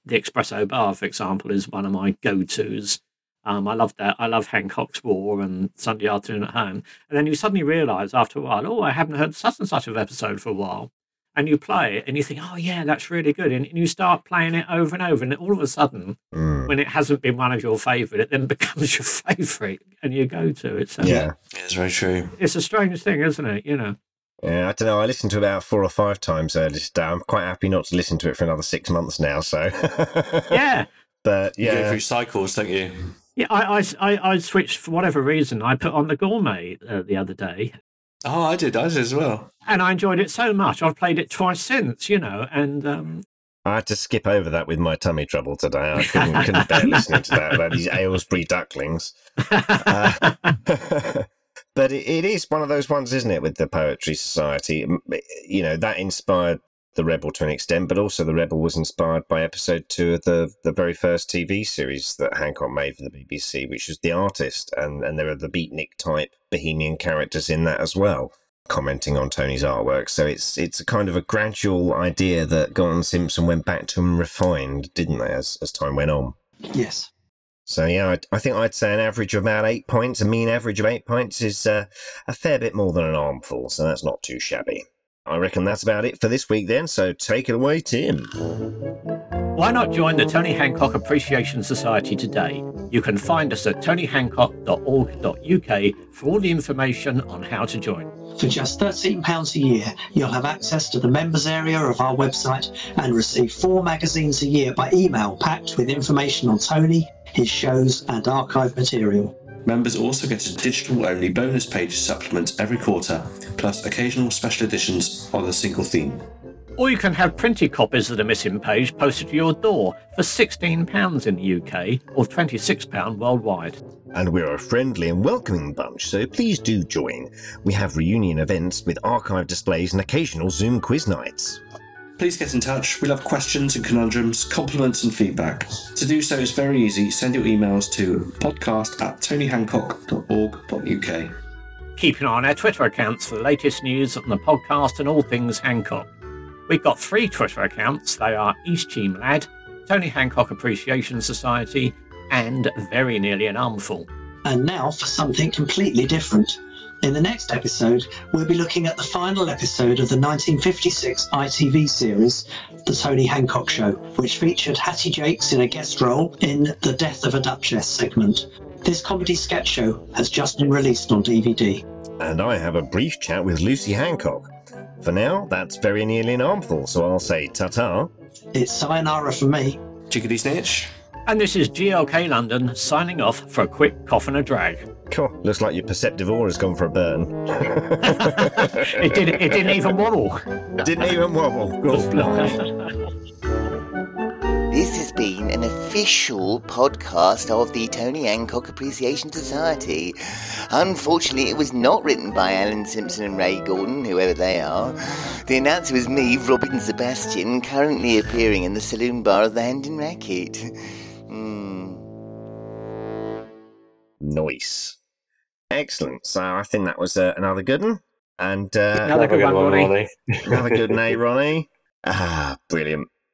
the espresso bar, for example, is one of my go tos. Um, I love that. I love Hancock's War and Sunday Afternoon at Home. And then you suddenly realise after a while, oh, I haven't heard such and such of episode for a while. And you play it and you think, oh, yeah, that's really good. And, and you start playing it over and over. And all of a sudden, when it hasn't been one of your favourite, it then (laughs) becomes your favourite and you go to it. So Yeah. It's very true. it's a strange thing, isn't it? You know. Yeah, I don't know. I listened to it about four or five times earlier today. I'm quite happy not to listen to it for another six months now. So (laughs) Yeah. but You go yeah, through cycles, don't you? Yeah, I, I, I, I switched for whatever reason. I put on the gourmet uh, the other day Oh, I did. I did as well. and I enjoyed it so much. I've played it twice since, you know, and um, I had to skip over that with my tummy trouble today. I couldn't, couldn't bear listening to that about these Aylesbury ducklings. Uh, (laughs) but it, it is one of those ones, isn't it, with the Poetry Society? You know, that inspired the Rebel to an extent, but also the Rebel was inspired by episode two of the, the very first TV series that Hancock made for the BBC, which was The Artist. And, and there are the beatnik type bohemian characters in that as well. Commenting on Tony's artwork, so it's it's a kind of a gradual idea that Galton Simpson went back to and refined, didn't they, as as time went on? Yes. So yeah, I, I think I'd say an average of about eight points. A mean average of eight points is uh, a fair bit more than an armful, so that's not too shabby. I reckon that's about it for this week then. So take it away, Tim. why not join the Tony Hancock Appreciation Society today? You can find us at tonyhancock.org.uk for all the information on how to join. For just £13 a year, you'll have access to the members area of our website and receive four magazines a year by email packed with information on Tony, his shows, and archive material. Members also get a digital only bonus page supplement every quarter, plus occasional special editions on a single theme. Or you can have printed copies of the missing page posted to your door for £16 in the UK or £26 worldwide. And we're a friendly and welcoming bunch, so please do join. We have reunion events with archive displays and occasional Zoom quiz nights. Please get in touch. We love questions and conundrums, compliments and feedback. To do so is very easy. Send your emails to podcast at tonyhancock.org.uk. Keep an eye on our Twitter accounts for the latest news on the podcast and all things Hancock. We've got three Twitter accounts. They are East Cheam Lad, Tony Hancock Appreciation Society, and Very Nearly an Armful. And now for something completely different. In the next episode, we'll be looking at the final episode of the 1956 ITV series, The Tony Hancock Show, which featured Hattie Jacques in a guest role in the Death of a Duchess segment. This comedy sketch show has just been released on DVD. And I have a brief chat with Lucy Hancock. For now, that's very nearly an armful, so I'll say ta ta. It's sayonara for me. Chickadee snitch. And this is GLK London signing off for a quick cough and a drag. Cool. Looks like your perceptive aura's gone for a burn. (laughs) It didn't. It didn't even wobble. Didn't even wobble. Good. This has been an official podcast of the Tony Hancock Appreciation Society. Unfortunately, it was not written by Alan Simpson and Ray Galton, whoever they are. The announcer was me, Robin Sebastian, currently appearing in the saloon bar of the Hendon Racket. Hmm. Nice. Excellent. So I think that was uh, another good one. And uh, Another good one, Ronnie. another good one, eh, (laughs) Ronnie? Ah, brilliant.